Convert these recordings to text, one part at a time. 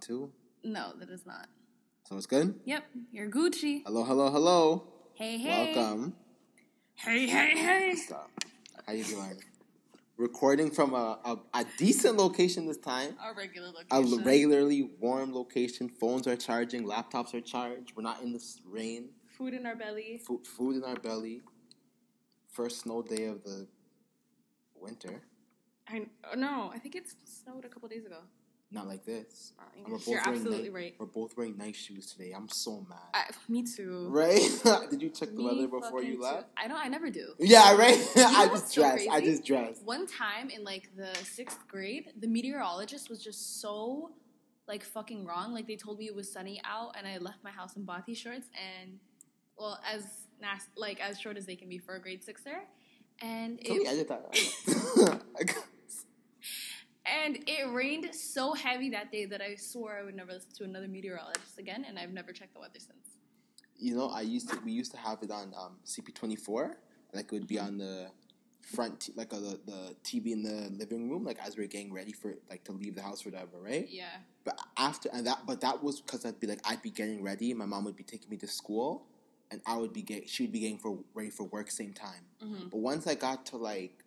too? No, that is not. So it's good? Yep, you're Gucci. Hello, hello, hello. Hey, hey. Welcome. Hey, hey, hey. Stop. How you doing? Recording from a, a, a decent location this time. Our regular location. A regularly warm location. Phones are charging. Laptops are charged. We're not in this rain. Food in our belly. Food, food in our belly. First snow day of the winter. I oh, no, I think it snowed a couple days ago. Not like this. Uh, And we're both You're absolutely right. We're both wearing nice shoes today. I'm so mad. I, me too. right? Did you check the weather before you too. left? I don't. I never do. Yeah, right. I just so dressed. I just dressed. One time in like the sixth grade, the meteorologist was just so like fucking wrong. Like they told me it was sunny out, and I left my house in bothy shorts and well, as nas- like as short as they can be for a grade sixer, and Tell me, I it. and it rained so heavy that day that I swore I would never listen to another meteorologist again, and I've never checked the weather since. you know, I used to. We used to have it on um, CP24. Like it would be on the front, t- like uh, the the TV in the living room, like as we are getting ready for like to leave the house or whatever, right? Yeah. But after and that, but that was because I'd be like, I'd be getting ready. My mom would be taking me to school, and I would be get. She would be getting for ready for work same time. hmm But once I got to like,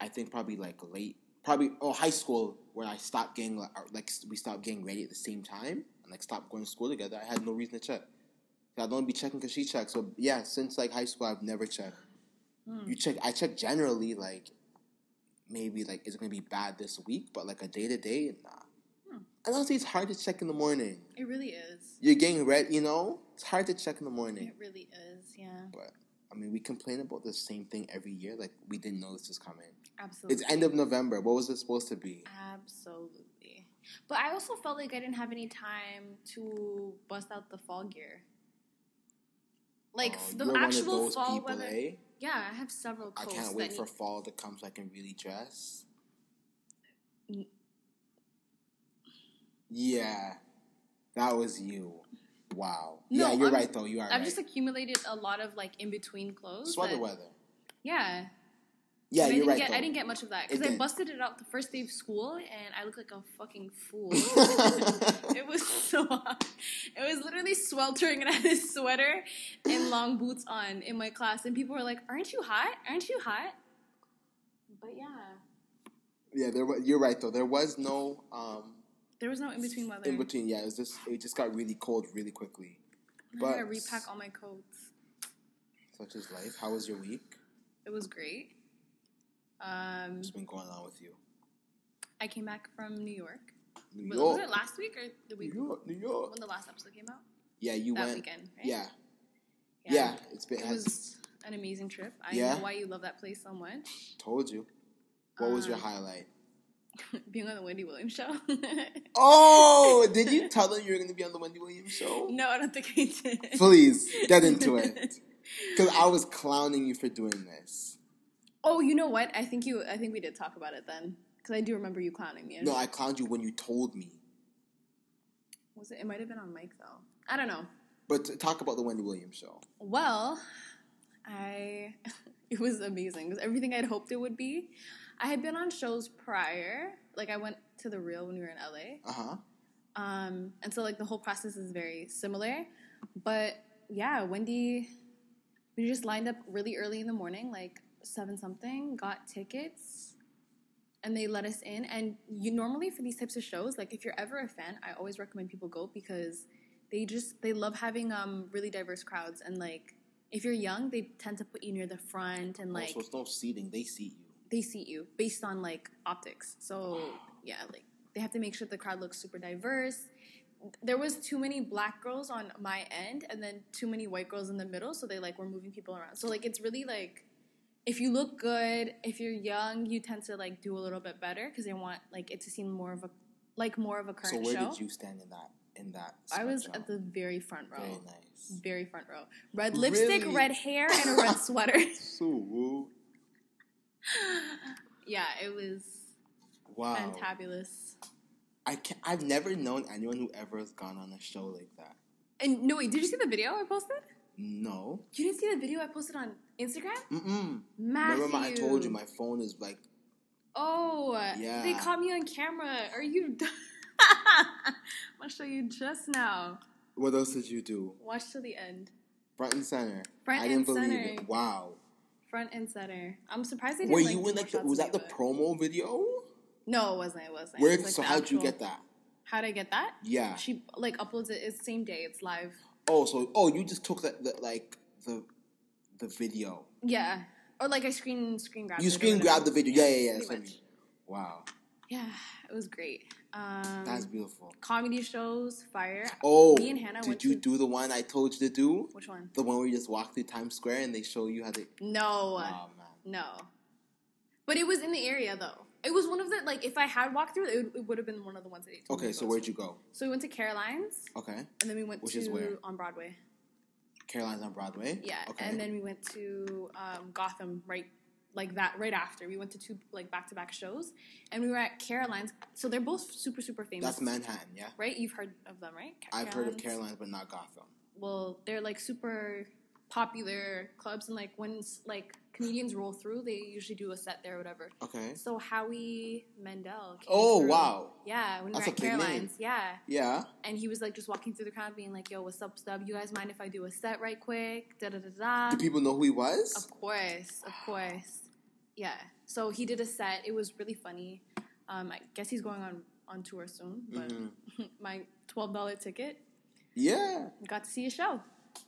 I think probably like late, probably oh high school, where I stopped getting like, like we stopped getting ready at the same time and like stopped going to school together. I had no reason to check. I'd only be checking because she checked. So yeah, since like high school, I've never checked. Mm. You check. I check generally like maybe like is it gonna be bad this week, but like a day to day, nah. Hmm. And honestly, it's hard to check in the morning. It really is. You're getting ready, you know. It's hard to check in the morning. It really is. Yeah. But I mean, we complain about the same thing every year. Like we didn't know this was coming. Absolutely. It's end of November. What was it supposed to be? Absolutely. But I also felt like I didn't have any time to bust out the fall gear. Like Oh, the you're one of actual fall people, weather. eh? Yeah, I have several I can't wait need- for fall to come so I can really dress. Yeah, that was you. Wow. No, yeah, you're I'm- right though. You are I've right. just accumulated a lot of like in between clothes. Sweater weather. Yeah. Yeah, I you're didn't right. Get. I didn't get much of that because I busted it out the first day of school and I looked like a fucking fool. it was so hot. It was literally sweltering and I had a sweater and long boots on in my class and people were like, "Aren't you hot? Aren't you hot?" But yeah, yeah, there. Was, you're right though. There was no um there was no in between weather. in between. Yeah, it was just it just got really cold really quickly. But I to repack all my coats. Such is life. How was your week? It was great. Um, What's been going on with you? I came back from New York. New York. was it last week or the week New York. New York. when the last episode came out? Yeah, you that went. weekend, right? Yeah, yeah. It's been. It has- was an amazing trip. I Yeah? know why you love that place so much. told you. What was your Um, highlight? Being on the Wendy Williams show. Oh, did you tell them you were going to be on the Wendy Williams show? no, I don't think I did. Please get into it, because I was clowning you for doing this. oh, you know what? I think you. I think we did talk about it then, because I do remember you clowning me. No, I clowned you when you told me. was it? It might have been on mic though. I don't know. But talk about the Wendy Williams show. Well, I it was amazing. It was everything I'd hoped it would be. I had been on shows prior. Like I went to the Real when we were in LA. Uh huh. Um, and so like the whole process is very similar. But yeah, Wendy, we just lined up really early in the morning, like seven something, got tickets, and they let us in. And you normally for these types of shows, like if you're ever a fan, I always recommend people go because they just they love having um really diverse crowds and like if you're young, they tend to put you near the front and like so it's no seating; they seat you. They see you based on like optics. So yeah, like they have to make sure the crowd looks super diverse. There was too many black girls on my end, and then too many white girls in the middle. So they like were moving people around. So like it's really like if you look good, if you're young, you tend to like do a little bit better because they want like it to seem more of a like more of a current show. So where show. did you stand in that? In that? I was spectrum? at the very front row. very nice. Very front row. Red lipstick, Really? red hair, and a red sweater. So woo. yeah, it was wow. fantabulous. I can I've never known anyone who ever has gone on a show like that. And no, wait, did you see the video I posted? No. You didn't see the video I posted on Instagram? Mm-mm. Matthew. Remember, my, I told you my phone is like Oh, Yeah. They caught me on camera. Are you? d- I'm gonna show you just now. What else did you do? Watch till the end. Front and center. Front I didn't and believe center. it. Wow. Front and center. I'm surprised they didn't. Were like, you in like the, was that the promo video? No, it wasn't. It wasn't. Where? It was, like, so how'd you get that? How'd I get that? Yeah. She like uploads it. It's same day. It's live. Oh, so oh, you just took that, the like the the video. Yeah. Or like I screen screen grabbed. You screen grabbed the video. Yeah, yeah, yeah. That's Pretty what I much. mean. Wow, Yeah, it was great. Um, that's beautiful. comedy shows, fire. Oh, me and Hannah did you to- do the one I told you to do? Which one? The one where you just walk through Times Square and they show you how to. No, Oh man. no. But it was in the area though. It was one of the like if I had walked through it, it, would- have been one of the ones that they told Okay, so where'd you go? So we went to Caroline's, Okay, and then we went Which to is where? on Broadway. Caroline's on Broadway. Yeah, Okay. and then we went to um, Gotham right like that right after. We went to two like back to back shows, and we were at Caroline's. So they're both super super famous. that's Manhattan. Yeah, right? You've heard of them, right? I've heard of Caroline's? Caroline's, but not Gotham. Well, they're like super popular clubs, and like when like comedians roll through, they usually do a set there or whatever. Okay. So Howie Mandel. Came Oh, through. wow. Yeah, when we That's were at. Caroline's, yeah, Yeah. and he was like just walking through the crowd, being like, "Yo, what's up, Stub? You guys mind if I do a set right quick?" Da da da da. Do people know who he was? Of course, of course. Yeah. So he did a set. It was really funny. Um, I guess he's going on on tour soon. But Mhm. my twelve dollar ticket Yeah. got to see a show.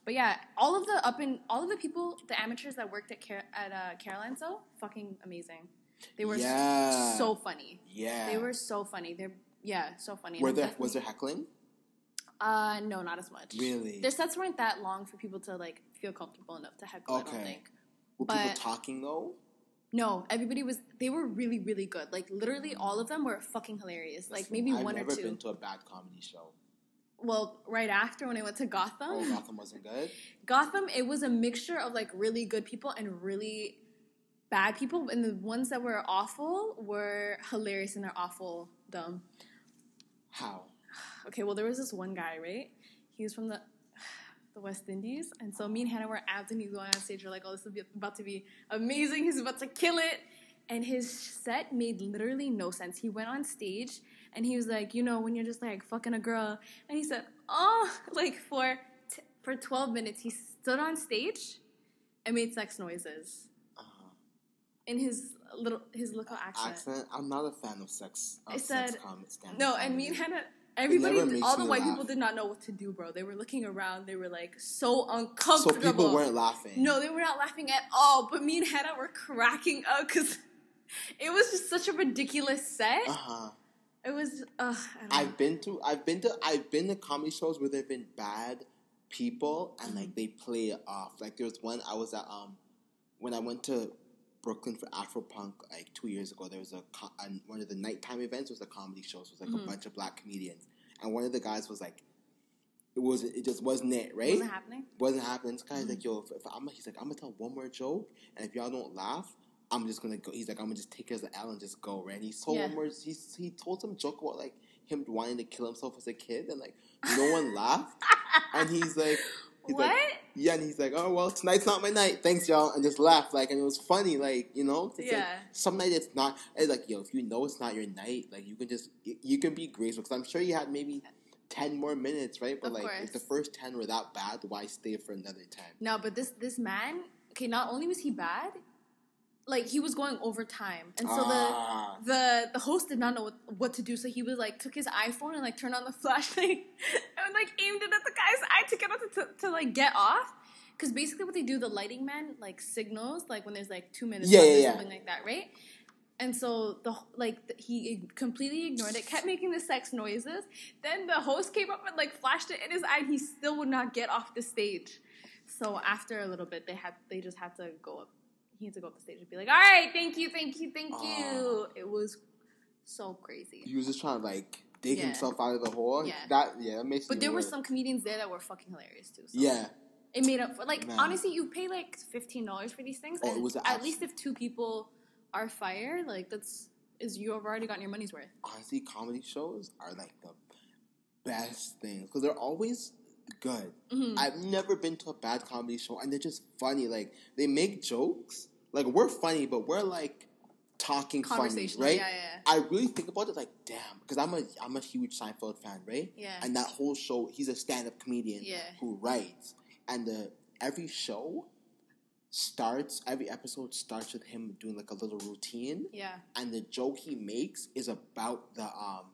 But yeah, all of the up and all of the people, the amateurs that worked at Car- at uh, though, fucking amazing. They were Yeah. so funny. Yeah. They were so funny. They're yeah, so funny. Were there was there heckling? Uh, no, not as much. Really? Their sets weren't that long for people to like feel comfortable enough to heckle. I don't Okay. think. Were people but- talking though? No, everybody was. They were really, really good. Like literally, all of them were fucking hilarious. Like maybe I've one or never two. been to a bad comedy show. well, right after when I went to Gotham, Oh, Gotham wasn't good. Gotham, it was a mixture of like really good people and really bad people, and the ones that were awful were hilarious and they're awful dumb. How? Okay, well there was this one guy, right? He was from the the West Indies, and so me and Hannah were amped, and he's going on stage. We're like, "Oh, this is about to be amazing! He's about to kill it!" And his set made literally no sense. He went on stage, and he was like, "You know, when you're just like fucking a girl," and he said, "Oh," like for t- for twelve minutes, he stood on stage and made sex noises Uh-huh. in his little his local accent. Accent. I'm not a fan of sex. Of I said- com- stand-up No, and me and. Hannah, everybody, all the white laugh. people did not know what to do, bro. They were looking around. They were like so uncomfortable. So people weren't laughing. No, they were not laughing at all. But me and Hannah were cracking up because it was just such a ridiculous set. Uh huh. It was. Uh, I I've been to I've been to I've been to comedy shows where there've been bad people and Mm-hmm. like they play it off. Like there was one I was at um when I went to Brooklyn for Afropunk like two years ago. There was a, co- one of the nighttime events was a comedy show. So it was like Mm-hmm. a bunch of black comedians, and one of the guys was like, it was it just wasn't it right? wasn't happening. wasn't happening. This guy's Mm-hmm. like, yo, if, if I'm, he's like, I'm gonna tell one more joke, and if y'all don't laugh, I'm just gonna go. He's like, I'm gonna just take it as an L and just go. Right? And he told Yeah. one more. He he told some joke about like him wanting to kill himself as a kid, and like no one laughed. And he's like, he's What? Like, yeah, and he's like, oh well, tonight's not my night. Thanks, y'all, and just laughed. Like, and it was funny. Like, you know, it's Yeah. Like, some night it's not. It's like, yo, if you know it's not your night, like you can just you, you can be graceful. Because I'm sure you had maybe. 10 more minutes, right? But Of like, course. if the first 10 were that bad, why stay for another 10? No, but this this man. Okay, not only was he bad, like he was going over time, and so Ah. the the the host did not know what, what to do. So he was like took his iPhone and like turned on the flashlight and like aimed it at the guy's eye to get out to, to, to like get off. Because basically, what they do, the lighting man like signals like when there's like two minutes Yeah, left yeah, or yeah. something like that, right? And so the like the, he completely ignored it, kept making the sex noises. Then the host came up and like flashed it in his eye, and he still would not get off the stage. So after a little bit, they had they just had to go up. He had to go up the stage and be like, "All right, thank you, thank you, thank you." It was so crazy. He was just trying to like dig Yeah. himself out of the hole. Yeah. That yeah, that makes. But there were some comedians there that were fucking hilarious too. So Yeah, it made up for like Man. honestly, you pay like fifteen dollars for these things, Oh, it was at least if two people are fired, like that's is you have already gotten your money's worth. honestly, comedy shows are like the best things because they're always good. Mm-hmm. I've never been to a bad comedy show, and they're just funny. Like they make jokes. Like we're funny, but we're like talking funny, right? yeah, yeah, I really think about it like, damn, because I'm a I'm a huge Seinfeld fan, right? Yeah. And that whole show, he's a stand-up comedian Yeah. who writes, and the every show starts, every episode starts with him doing like a little routine, Yeah. and the joke he makes is about the um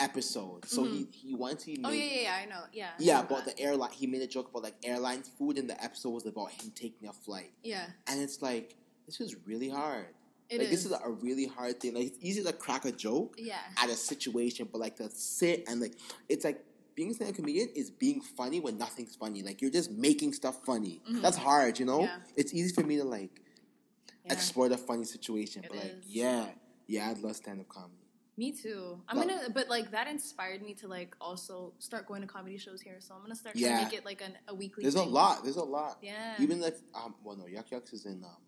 episode. So he he once he made Oh yeah, yeah, yeah. I know. Yeah. Yeah, about that. the airline. He made a joke about like airline food, and the episode was about him taking a flight. Yeah. And it's like this is really hard. It like this is. is a really hard thing. Like it's easy to crack a joke Yeah. at a situation, but like to sit and like it's like being a stand-up comedian is being funny when nothing's funny. Like you're just making stuff funny. That's hard, you know. Mm-hmm. Yeah. It's easy for me to like Yeah. explore the funny situation, It but like is. yeah, yeah, I love stand-up comedy. Me too. I'm But- gonna, but like that inspired me to like also start going to comedy shows here. So I'm gonna start Yeah. to make it like an, a weekly. There's a lot. There's a lot. Yeah. Even if um, well, no, Yuk Yuk's is in um,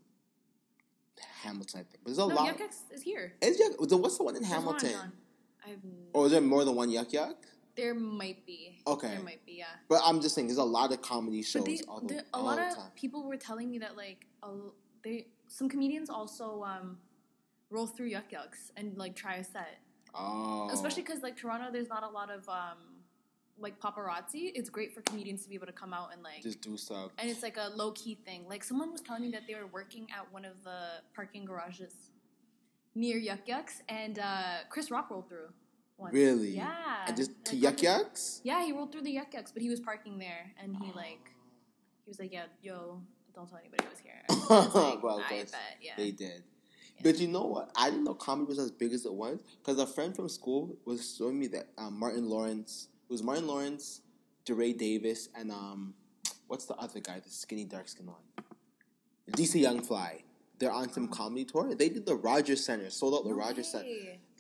Hamilton, I think. But there's a no, lot. Yuk Yuk's is here. Is Yuck, the- what's the one in There's Hamilton? John. I've. Or is there more than one Yuk Yuk? There might be. Okay. There might be. Yeah. But I'm just saying, there's a lot of comedy shows they, all, the, the, a all lot of time. people were telling me that like a, they some comedians also um, roll through Yuk Yuk's and like try a set. Oh, especially because like Toronto, there's not a lot of um, like paparazzi. It's great for comedians to be able to come out and like, just do stuff. and it's like a low key thing. Like someone was telling me that they were working at one of the parking garages near Yuk Yuk's, and uh, Chris Rock rolled through. Once. Really? Yeah. And just to Like, Yuk Yuk's. Yeah, he rolled through the Yuk Yuk's, but he was parking there, and he like, he was like, "Yeah, yo, don't tell anybody I was here." I was like, Well, I bet, yeah. They did. But you know what? I didn't know comedy was as big as it was because a friend from school was showing me that um, Martin Lawrence it was Martin Lawrence, DeRay Davis, and um, what's the other guy, the skinny dark skin one, DC Young Fly. They're on some comedy tour. They did the Rogers Center, sold out the Rogers Center.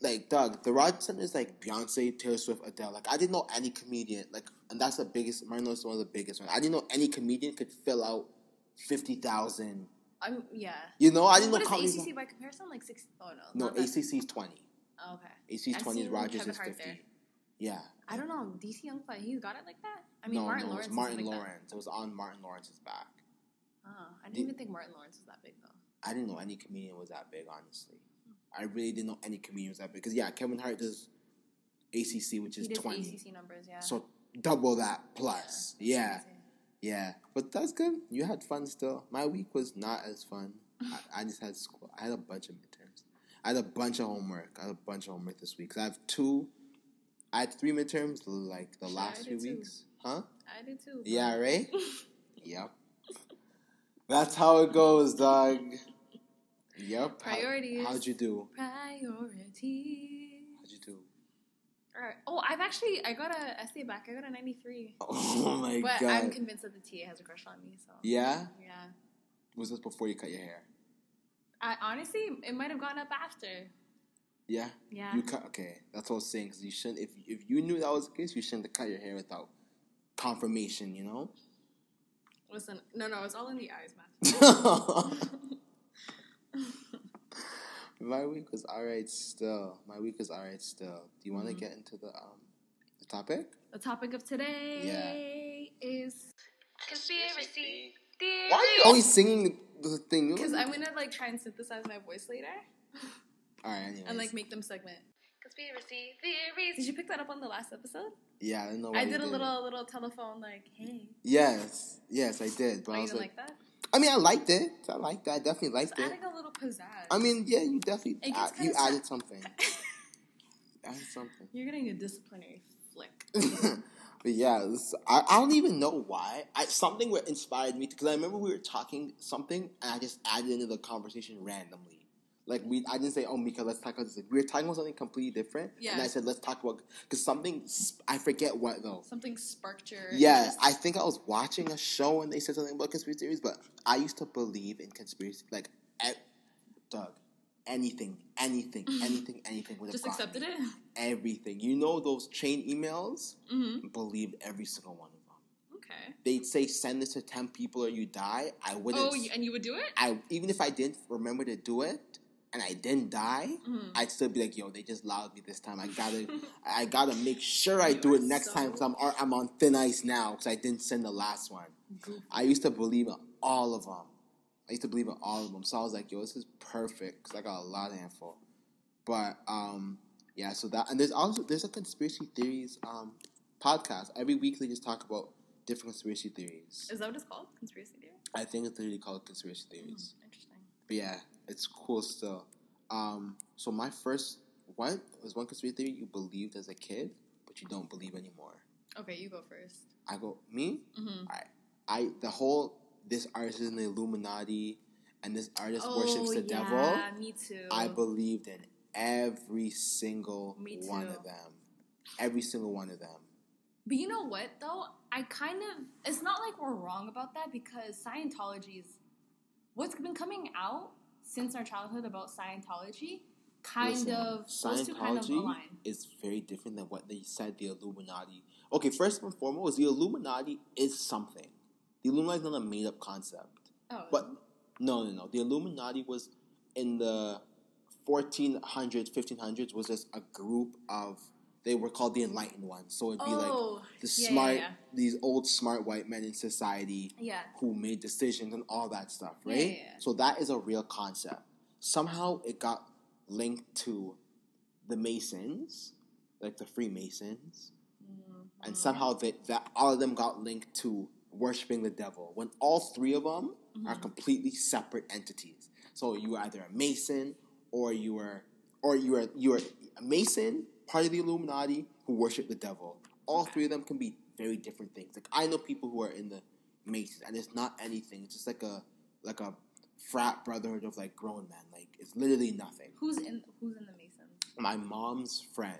Like Doug, the Rogers Center is like Beyonce, Taylor Swift, Adele. Like I didn't know any comedian like, and that's the biggest. Martin Lawrence is one of the biggest ones. I didn't know any comedian could fill out fifty thousand. I'm yeah. You know, I didn't what know is comedy. ACC by comparison? Like six? Oh no, No, ACC is twenty. Oh, okay. ACC I've twenty. Rogers is fifty. there. Yeah. I don't know. DC Young Fly, he's got it like that. I mean, no, Martin no, Lawrence. it is was Martin like that. Lawrence. It was on Martin Lawrence's back. Oh, I didn't Did- even think Martin Lawrence was that big though. I didn't know any comedian was that big. Honestly, hmm. I really didn't know any comedian was that big. Because yeah, Kevin Hart does ACC, which is He twenty. ACC numbers, yeah. So double that plus. Yeah. Crazy. Yeah, but that's good. You had fun still. My week was not as fun. I, I just had school. I had a bunch of midterms. I had a bunch of homework. I had a bunch of homework this week. 'Cause I have two. I had three midterms like the last few too. weeks. Huh? I did too. Yeah, right? yep. That's how it goes, dog. Yep. How- Priorities. how'd you do? Priorities. How'd you do? Alright. Oh, I've actually I got a essay back. I got a ninety three. Oh my But god. But I'm convinced that the TA has a crush on me. So yeah? yeah. Was this before you cut your hair? I honestly, it might have gone up after. Yeah? Yeah. You cut okay. That's what I was saying. Because you shouldn't. If if you knew that was the case, you shouldn't have cut your hair without confirmation. You know. Listen, no, no, it's all in the eyes, man. My week was alright still. My week was alright still. Do you want Mm-hmm. to get into the um the topic? The topic of today yeah. is conspiracy theory. Why are you always singing the thing? Because I'm gonna like try and synthesize my voice later Alright, anyways. and like make them segment. Conspiracy theories. Did you pick that up on the last episode? yeah, I didn't know. Why I you did a it. little little telephone like, hey. Yes, yes, I did. But Oh, I you was didn't like, like that? I mean, I liked it. I liked it. I definitely liked It's it. adding a little pizzazz. I mean, yeah, you definitely add, you sad. added something. added something. You're getting a disciplinary flick. but yeah, this, I, I don't even know why. I, something what inspired me because I remember we were talking something and I just added into the conversation randomly. Like we, I didn't say, "Oh, Mika, let's talk about this." We were talking about something completely different, Yeah. and I said, "Let's talk about," because something I forget what though. Something sparked your. Yeah, interest. I think I was watching a show and they said something about conspiracy theories, but I used to believe in conspiracy. Like, e- Doug, anything, anything, anything, anything would just accepted it. Everything. You know those chain emails? Mm-hmm. Believed every single one of them. Okay. They'd say, "Send this to ten people or you die." I wouldn't. Oh, and you would do it? I even if I didn't remember to do it and I didn't die, Mhm. I'd still be like, "Yo, they just lied me this time. I gotta, I gotta make sure I do it next so- time because I'm I'm on thin ice now because I didn't send the last one." I used to believe in all of them. I used to believe in all of them. So I was like, yo, this is perfect because I got a lot of info. But um, yeah, so that and there's also there's a conspiracy theories um podcast every week. They just talk about different conspiracy theories. Is that what it's called? Conspiracy theory? I think it's literally called conspiracy theories. Hmm, interesting. But yeah, it's cool still. Um, so my first what was one conspiracy theory you believed as a kid, but you don't believe anymore. Okay, you go first. I go me. Mm-hmm. I the whole this artist is in the Illuminati and this artist Oh, worships the devil. me too. I believed in every single one of them. Every single one of them. But you know what though? I kind of it's not like we're wrong about that because Scientology's what's been coming out since our childhood about Scientology kind Listen, of those two kind of align. is very different than what they said the Illuminati. Okay, first and foremost, the Illuminati is something. The Illuminati is not a made up concept. Oh, But no, no, no. The Illuminati was in the 1400s, 1500s was just a group of they were called the enlightened ones. So it'd be like oh, the yeah, smart, yeah, these old smart white men in society yeah. who made decisions and all that stuff, right? yeah, yeah. So that is a real concept. Somehow it got linked to the Masons, like the Freemasons, Mm-hmm. and somehow they, that all of them got linked to worshiping the devil. When all three of them are Mm-hmm. completely separate entities. So you were either a Mason or you were, or you were you were a Mason, part of the Illuminati, who worship the devil. All three of them can be very different things. Like I know people who are in the Masons, and it's not anything. It's just like a like a frat brotherhood of like grown men. Like it's literally nothing. Who's in who's in the Masons? My mom's friend,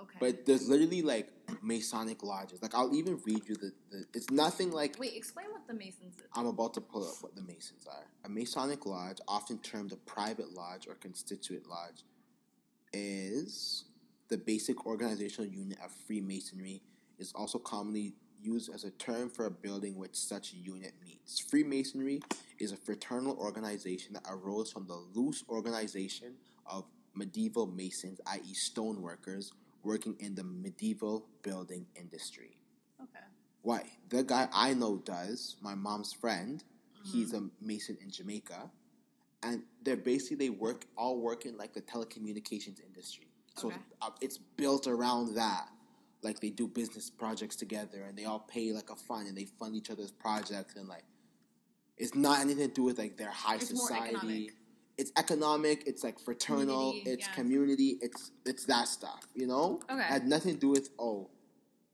Okay. but there's literally like Masonic lodges. Like I'll even read you the. the it's nothing like Wait, explain what the Masons is. I'm about to pull up what the Masons are. A Masonic lodge, often termed a private lodge or constituent lodge, is the basic organizational unit of Freemasonry. Is also commonly used as a term for a building which such unit meets. Freemasonry is a fraternal organization that arose from the loose organization of medieval masons, i.e., stoneworkers, working in the medieval building industry Okay. what the guy I know does, my mom's friend, mm-hmm. he's a mason in Jamaica, and they're basically they work all work in like the telecommunications industry. So Okay. uh, it's built around that. Like they do business projects together, and they all pay like a fund, and they fund each other's projects, and like it's not anything to do with like their high It's society. economic. It's economic. It's like fraternal. Community, it's yeah. community. It's it's that stuff. You know. Okay. It had nothing to do with oh,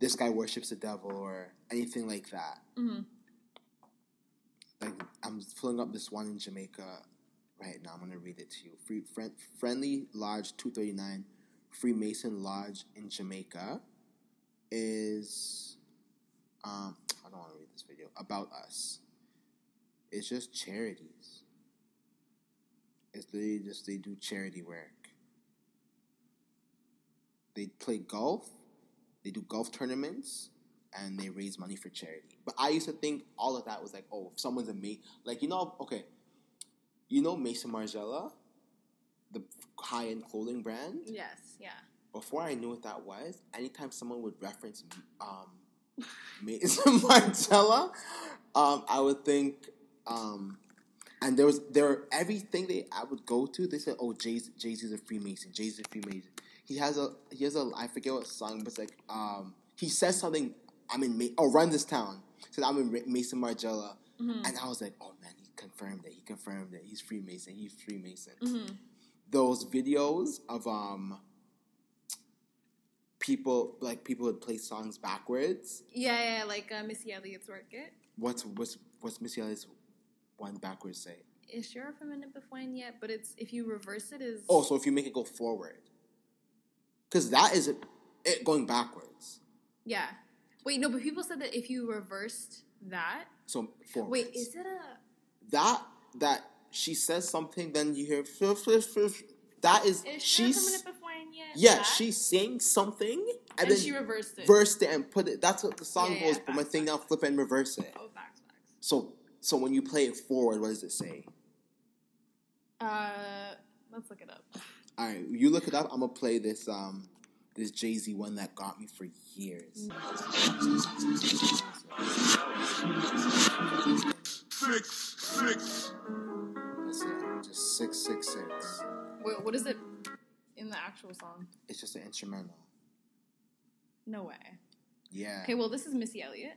this guy worships the devil or anything like that. Mm-hmm. Like I'm pulling up this one in Jamaica right now. I'm gonna read it to you. Free, friend, Friendly Lodge 239, Freemason Lodge in Jamaica, is um I don't want to read this video about us. It's just charities. It's literally just they do charity work. They play golf. They do golf tournaments and they raise money for charity. But I used to think all of that was like, oh, if someone's a mate, like you know, okay, you know Mason Margiela, the high end clothing brand. Yes. Yeah. Before I knew what that was, anytime someone would reference um, Mason Margiela, um, I would think. Um, and there was there everything they I would go to. They said, "Oh, Jay Jay Z's a Freemason. Jay Z's a Freemason." He has a he has a I forget what song, but it's like um, he says something. I'm in Ma- oh run this town. Said I'm in Ra- Mason Margiela, Mm-hmm. and I was like, oh man, he confirmed it. He confirmed it. He's Freemason. He's Freemason. Mm-hmm. Those videos of um people like people would play songs backwards. Yeah, yeah, like uh, Missy Elliott's work it. What's what's what's Missy Elliott's one backwards say? Is sure if I'm in it before yet, but it's if you reverse it is Oh, so if you make it go forward, because that is it, it going backwards. yeah. Wait, no, but people said that if you reversed that, So forward. wait, is it a that that she says something, then you hear. That is is sure if I'm in she's it before and yet? yeah that? she's saying something and, and then she reversed it. versed it and put it. That's what the song Yeah, yeah, goes. Put my facts, thing facts, down, flip and reverse it. oh, facts, facts. So so when you play it forward, what does it say? Uh, let's look it up. All right, you look it up. I'm gonna play this um this Jay Z one that got me for years. Six, Six. That's it. Just six six six. Wait, what is it in the actual song? It's just an instrumental. No way. Yeah. Okay, well, this is Missy Elliott.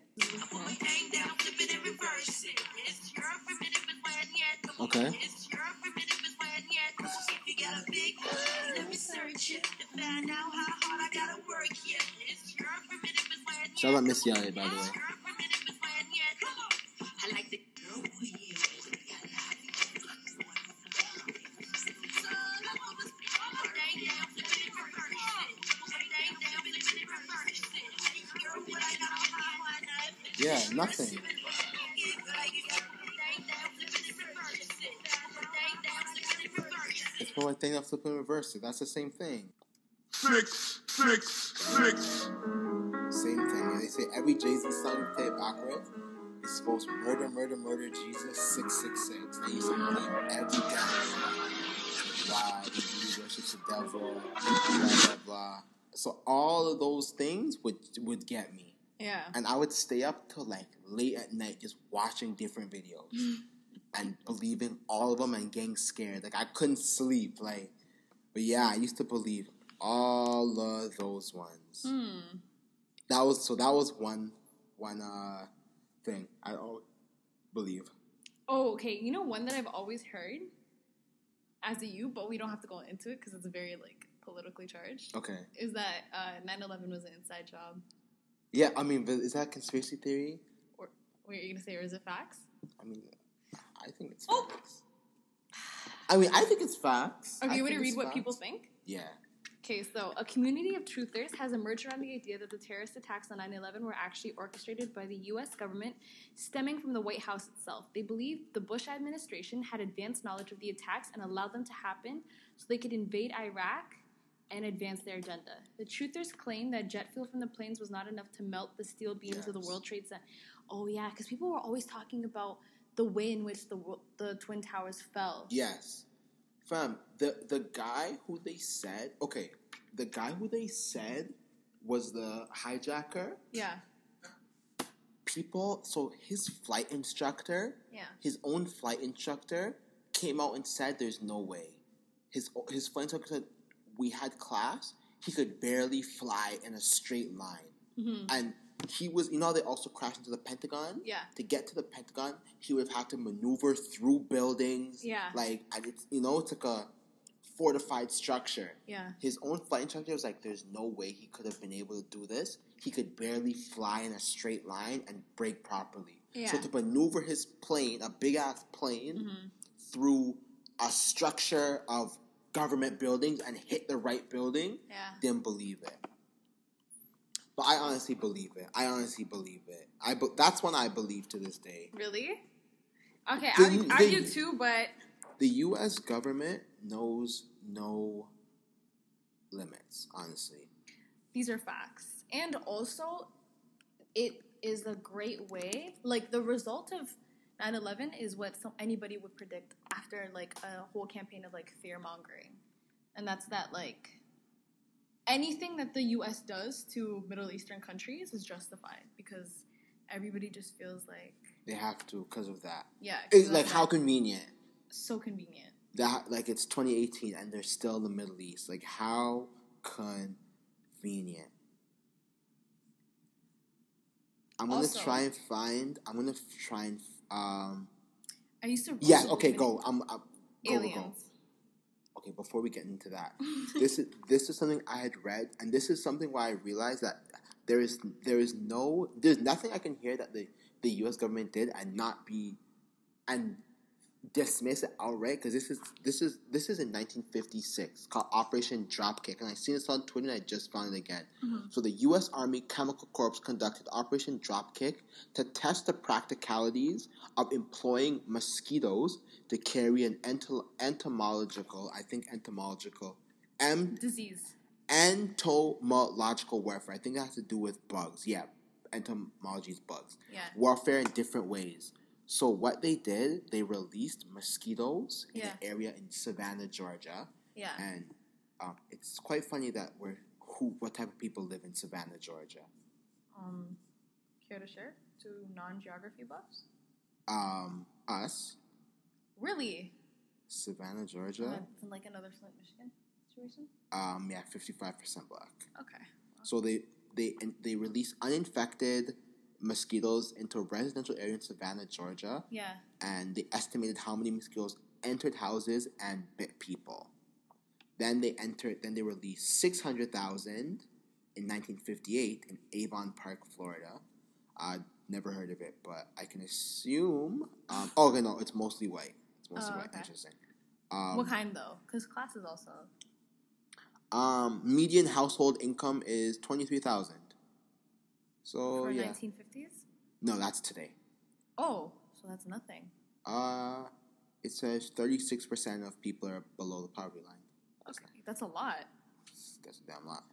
Okay. Shout out Missy Elliott, by the way. Yeah, nothing. It's for a thing of flipping reverse it. That's the same thing. Six, six, six. Same thing. They say every Jay Z song you play backwards is supposed to murder, murder, murder Jesus six six six. They used to believe every time. Blah, he worships the devil, blah blah blah. So all of those things would would get me. Yeah. And I would stay up till like late at night just watching different videos and believing all of them and getting scared. Like I couldn't sleep. Like, but yeah, I used to believe all of those ones. Hmm. That was so. That was one one uh thing I believe. Oh, okay. You know one that I've always heard as a you, but we don't have to go into it because it's very like politically charged. Okay. Is that uh, 9/11 was an inside job? Yeah, I mean, but is that conspiracy theory? Or wait, are you gonna say or is it facts? I mean, I think it's Oh. facts. I mean, I think it's facts. Okay, I you want to read what people think? Yeah. Okay, so a community of truthers has emerged around the idea that the terrorist attacks on 9 11 were actually orchestrated by the US government, stemming from the White House itself. They believe the Bush administration had advanced knowledge of the attacks and allowed them to happen so they could invade Iraq and advance their agenda. The truthers claim that jet fuel from the planes was not enough to melt the steel beams of the World Trade Center. Oh, yeah, because people were always talking about the way in which the, the Twin Towers fell. Yes. Fam, the the guy who they said okay, the guy who they said was the hijacker. Yeah, People, so his flight instructor, yeah. his own flight instructor, came out and said, "There's no way." His his flight instructor said, "We had class. He could barely fly in a straight line." hmm and he was you know they also crashed into the Pentagon. Yeah. To get to the Pentagon, he would have had to maneuver through buildings. Yeah. Like and it's you know it's like a fortified structure. Yeah. His own flight instructor was like, "There's no way he could have been able to do this. He could barely fly in a straight line and brake properly. Yeah. So to maneuver his plane, a big ass plane, Mhm. through a structure of government buildings and hit the right building, Yeah. didn't believe it. But I honestly believe it. I honestly believe it. I be- that's one I believe to this day. Really? Okay, The- I, I do too, but The U.S. government knows no limits. Honestly, these are facts. And also, it is a great way. Like, the result of 9 11 is what some, anybody would predict after, like, a whole campaign of, like, fear mongering. And that's that, like, anything that the U.S. does to Middle Eastern countries is justified because everybody just feels like, they have to because of that. yeah. It's like how convenient So convenient. that. Like it's 2018 and they're still in the Middle East. Like how convenient. I'm gonna Also- try and find. I'm gonna try and. Um, I used to. yeah. Okay. Go. I'm. I'm go, go, go. Aliens. okay, before we get into that, this is this is something I had read, and this is something where I realized that there is there is no there's nothing I can hear that the the U.S. government did and not be and dismiss it outright because this is this is this is in 1956 called Operation Dropkick, and I seen this on Twitter and I just found it again. Mm-hmm. So the U.S. Army Chemical Corps conducted Operation Dropkick to test the practicalities of employing mosquitoes to carry an ento- entomological, I think entomological, M Disease. entomological warfare. I think it has to do with bugs. Yeah, entomology is bugs. Yeah. Warfare in different ways. So what they did, they released mosquitoes in Yeah. an area in Savannah, Georgia, Yeah. and um, it's quite funny that we're who what type of people live in Savannah, Georgia. Um, care to share to non-geography buffs? Um, us, Really? Savannah, Georgia. in like another Flint, Michigan situation. Um, yeah, fifty-five percent black. Okay. So they they and they release uninfected mosquitoes into a residential area in Savannah, Georgia, Yeah. and they estimated how many mosquitoes entered houses and bit people. Then they entered. Then they released six hundred thousand in nineteen fifty-eight in Avon Park, Florida. I never heard of it, but I can assume. Um, oh okay, no, it's mostly white. It's mostly Oh, white. okay. Interesting. Um, what kind though? Because classes also. Um, median household income is twenty three thousand. So For yeah, 1950s? no, that's today. Oh, so that's nothing. Uh, it says thirty six percent of people are below the poverty line. Okay. That's a lot. That's a damn lot.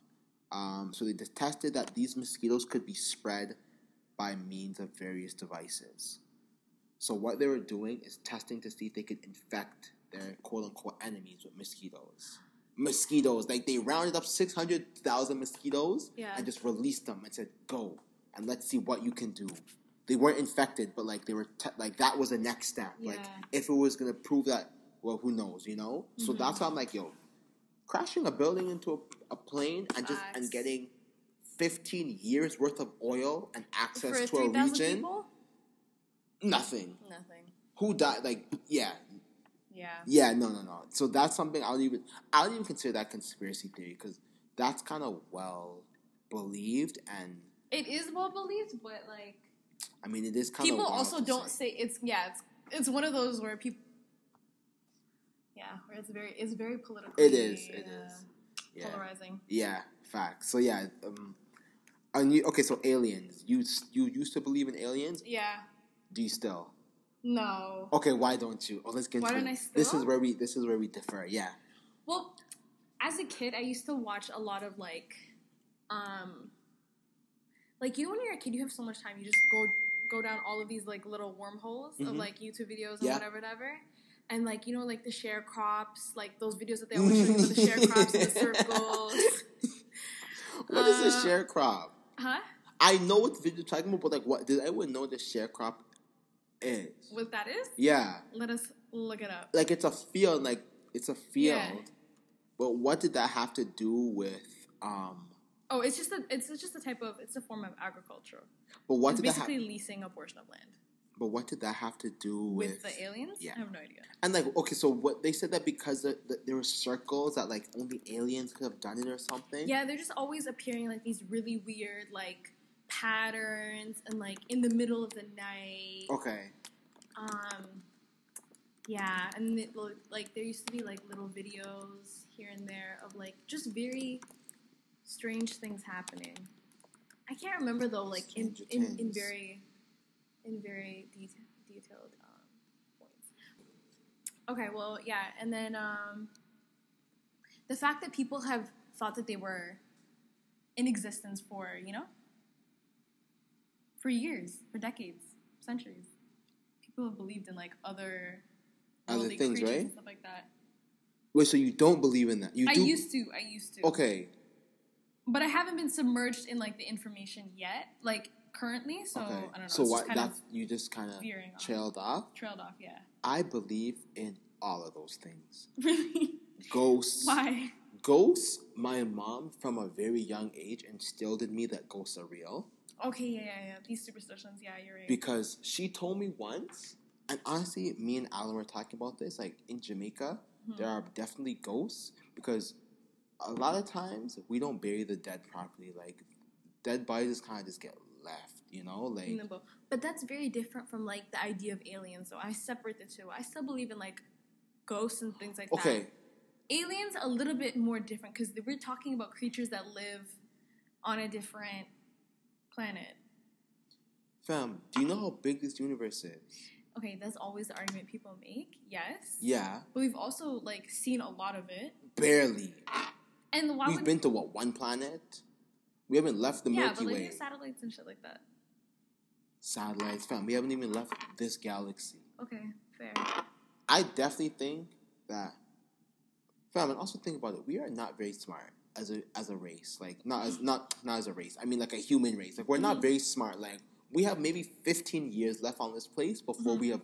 Um, so they tested that these mosquitoes could be spread by means of various devices. So what they were doing is testing to see if they could infect their quote unquote enemies with mosquitoes. Mosquitoes, like they rounded up six hundred thousand mosquitoes Yeah. and just released them and said, "Go and let's see what you can do." They weren't infected, but like they were, te- like that was the next step. Like if it was gonna prove that, well, who knows, you know? So Mm-hmm. that's why I'm like, yo, crashing a building into a, a plane and just and getting 15 years worth of oil and access For to a region, people? nothing. Nothing. Who died? Like, yeah, Yeah. yeah, no, no, no. So that's something I don't even I don't even consider that conspiracy theory because that's kind of well believed and It is well believed, but like I mean it is kind of people also don't say it's yeah, it's it's one of those where people Yeah, where it's very it's very political. It is, it is. yeah, Polarizing. yeah, facts. So yeah, um, and you, okay, so aliens. You you used to believe in aliens? Yeah. Do you still? No. Okay, why don't you? Oh, let's get Why into don't it. I This is where we this is where we differ. Yeah. Well, as a kid, I used to watch a lot of like, um, like you know when you're a kid, you have so much time. You just go go down all of these like little wormholes of Mhm. like YouTube videos and Yeah. whatever, whatever. And like you know, like the share crops, like those videos that they always show you with the sharecrops and the circles, What is a share crop? huh? I know what video you're talking about, but like, what did anyone know the sharecrop is? What that is? Yeah, Let us look it up. like it's a field, like it's a field. Yeah. But what did that have to do with? um Oh, it's just a it's just a type of it's a form of agriculture. But what It's did that? basically Ha- leasing a portion of land but what did that have to do with, with? the aliens. yeah. I have no idea. and like, okay, so what they said that because the, the, there were circles that like only aliens could have done it or something. Yeah, they're just always appearing like these really weird like patterns and like in the middle of the night. Okay. Um, yeah, and it, like there used to be like little videos here and there of like just very strange things happening. I can't remember though, like in in, in very in very detail, detailed um, points. Okay, well, yeah, and then um, the fact that people have thought that they were in existence for you know for years, for decades, centuries. People have believed in like other Other things, right? and stuff like that. Wait, so you don't believe in that? You I do? used to, I used to. Okay. But I haven't been submerged in like the information yet, like currently. So okay. I don't know. So? That you just kind of veering off. trailed off. trailed off. Yeah. I believe in all of those things. Really? Ghosts. Why? Ghosts. My mom, from a very young age, instilled in me that ghosts are real Okay. Yeah. Yeah. Yeah. These superstitions. Yeah. You're right. because she told me once. And honestly, me and Alan were talking about this. Like in Jamaica, Hmm. there are definitely ghosts because a lot of times we don't bury the dead properly. Like dead bodies kind of just get left. You know, like in the book. But that's very different from like the idea of aliens. So I separate the two. I still believe in like ghosts and things like okay. that. Okay. Aliens a little bit more different because we're talking about creatures that live on a different planet. Fam, do you know how big this universe is? Okay, that's always the argument people make. Yes. Yeah, But we've also like seen a lot of it. barely. And why We've would been to what one planet? We haven't left the yeah, Milky but like Way. satellites and shit like that. Satellites, fam. We haven't even left this galaxy. Okay, fair. I definitely think that, fam. And also think about it. We are not very smart as a as a race. Like not as not not as a race. I mean like a human race. Like we're not Mhm. very smart. Like we have maybe fifteen years left on this place before we have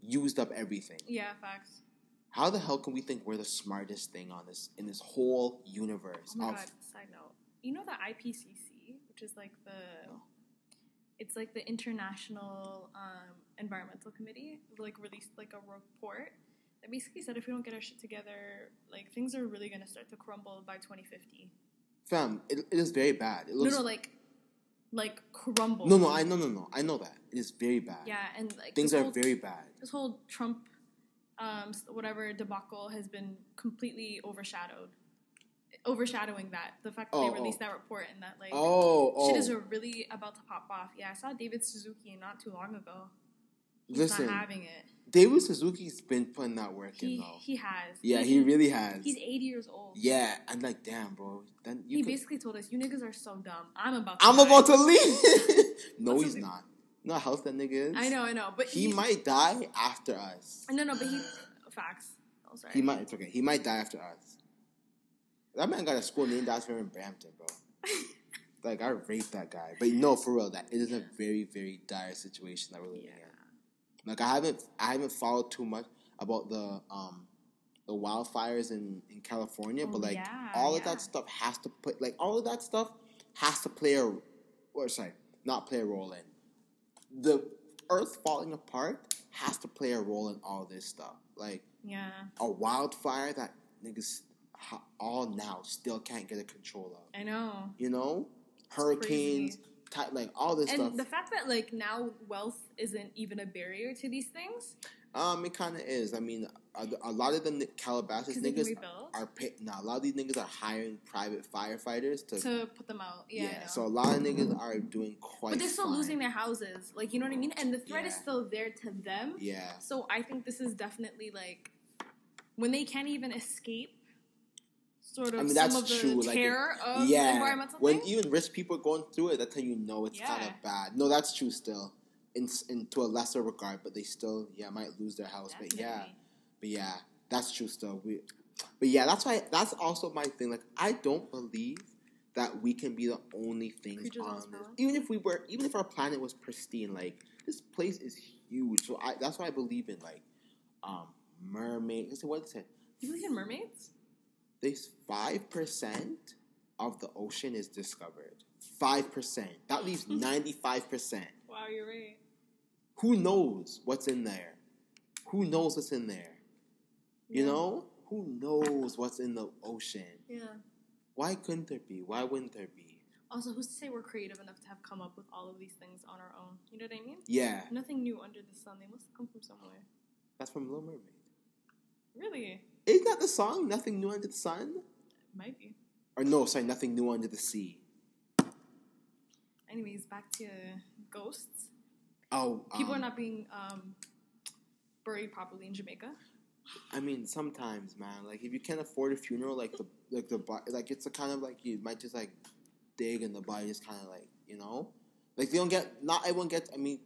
used up everything. Yeah, facts. How the hell can we think we're the smartest thing on this in this whole universe? Oh my of- god. Side note. You know the IPCC, which is like the. No. It's like the International um, Environmental Committee, like released like a report that basically said if we don't get our shit together, like things are really gonna start to crumble by 2050. Fam, it, it is very bad. It No, looks no, like, like crumble. no, no, I no, no, no. I know that it is very bad. Yeah, and like things are whole- very bad. this whole Trump, um, whatever debacle has been completely overshadowed, overshadowing that the fact that Oh, they oh. released that report and that like Oh, oh. shit is really about to pop off. Yeah, I saw David Suzuki not too long ago. He's Listen, not having it. David Suzuki's been putting that work in He though. he has. yeah, he really has. He's 80 years old. yeah, I'm like, damn, bro. Then you He could- basically told us, "You niggas are so dumb. I'm about. To I'm die." about to leave. no, What's he's his- not. You know how healthy that nigga is. I know, I know, but He might die after us. No, no, but he facts. Oh, sorry. He might. It's okay. He might die after us. That man got a school named after him in Brampton, bro. like I rate that guy, but no, for real, that it is a very, very dire situation that we're living Yeah. in. Like I haven't, I haven't followed too much about the um the wildfires in in California, but Oh, like yeah, all of that stuff has to put like all of that stuff has to play a or sorry, not play a role in the Earth falling apart has to play a role in all this stuff. Like yeah. a wildfire that niggas all now still can't get a control of. I know. You know, hurricanes, ty- like all this And stuff. the fact that like now wealth isn't even a barrier to these things um, it kind of is. I mean, a, a lot of the Calabasas because they can niggas are pay- now. A lot of these niggas are hiring private firefighters to. to put them out. Yeah. Know. so a lot of niggas are doing quite. but they're still fine. losing their houses. Like you know what I mean? And the threat is still there to them. Yeah. So I think this is definitely like when they can't even escape sort of I mean, some that's of the true, like, yeah, environmental when even rich people are going through it, that's how you know it's kind of bad. No, that's true still, in, in to a lesser regard, but they still yeah might lose their house. But yeah, but yeah, that's true still. We, but yeah, that's why that's also my thing. Like I don't believe that we can be the only things Creatures on this. Even if we were, even if our planet was pristine, like this place is huge. So I that's why I believe in like um mermaids. What is it? Do you believe in mermaids? This five percent of the ocean is discovered. Five percent. That leaves ninety-five percent. Wow, you're right. Who knows what's in there? Who knows what's in there? You Yeah. know? Who knows what's in the ocean? Yeah. Why couldn't there be? Why wouldn't there be? Also, who's to say we're creative enough to have come up with all of these things on our own? You know what I mean? Yeah, Nothing new under the sun. They must have come from somewhere. that's from Little Mermaid. Really? Isn't that the song? Nothing new under the sun? Might be. Or no, sorry, nothing new under the sea. Anyways, back to ghosts. Oh, People um, are not being um, buried properly in Jamaica. I mean, sometimes, man. Like, if you can't afford a funeral, like the like the like it's a kind of like you might just like dig and the body is kind of like you know, like they don't get. Not everyone gets. I mean,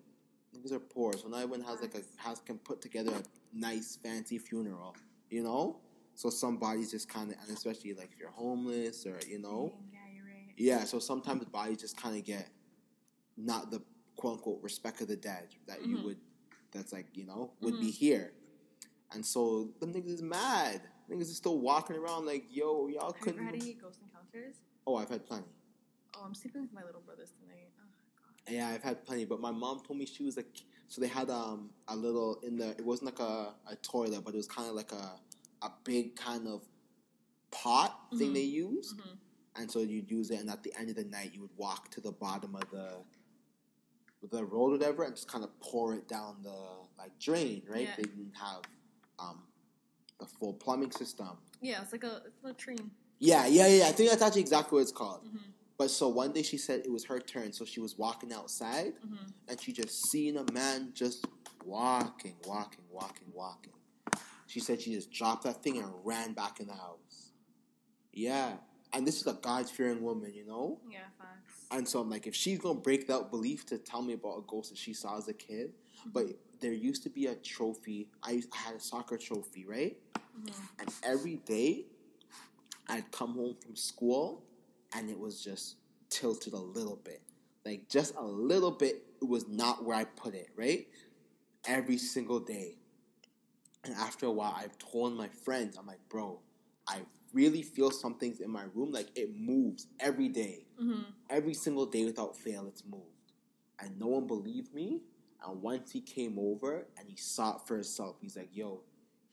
niggas are poor, so not everyone has like a has can put together a nice fancy funeral. You know, so some bodies just kind of, and especially like if you're homeless or you know, yeah, you're right. yeah. So sometimes bodies just kind of get not the quote unquote respect of the dead that you Mhm. would. That's like you know would be Mhm. here, and so the niggas is mad. Niggas is still walking around like, yo, y'all Have you ever couldn't. had any ghost encounters? Oh, I've had plenty. Oh, I'm sleeping with my little brothers tonight. Oh, God. Yeah, I've had plenty. But my mom told me she was like, so they had um a little in the. It wasn't like a, a toilet, but it was kind of like a a big kind of pot thing Mhm. they used. Mhm. and so you'd use it, and at the end of the night, you would walk to the bottom of the the road, or whatever, and just kind of pour it down the like drain. Right? Yeah. They didn't have um the full plumbing system. Yeah, it's like a, it's latrine. Yeah, yeah, yeah. I think that's actually exactly what it's called. Mhm. But so one day she said it was her turn, so she was walking outside, Mhm. and she just seen a man just walking, walking, walking, walking. She said she just dropped that thing and ran back in the house. Yeah, and this is a God fearing woman, you know. Yeah, facts. And so I'm like, if she's gonna break that belief to tell me about a ghost that she saw as a kid, but there used to be a trophy. I, used, I had a soccer trophy, right? Mhm. And every day, I'd come home from school, and it was just tilted a little bit, like just a little bit. It was not where I put it, right? Every single day, And after a while, I've told my friends, I'm like, bro, I really feel something's in my room. Like it moves every day. Mm-hmm. Every single day without fail, it's moved. And no one believed me. And once he came over and he saw it for himself, he's like, yo,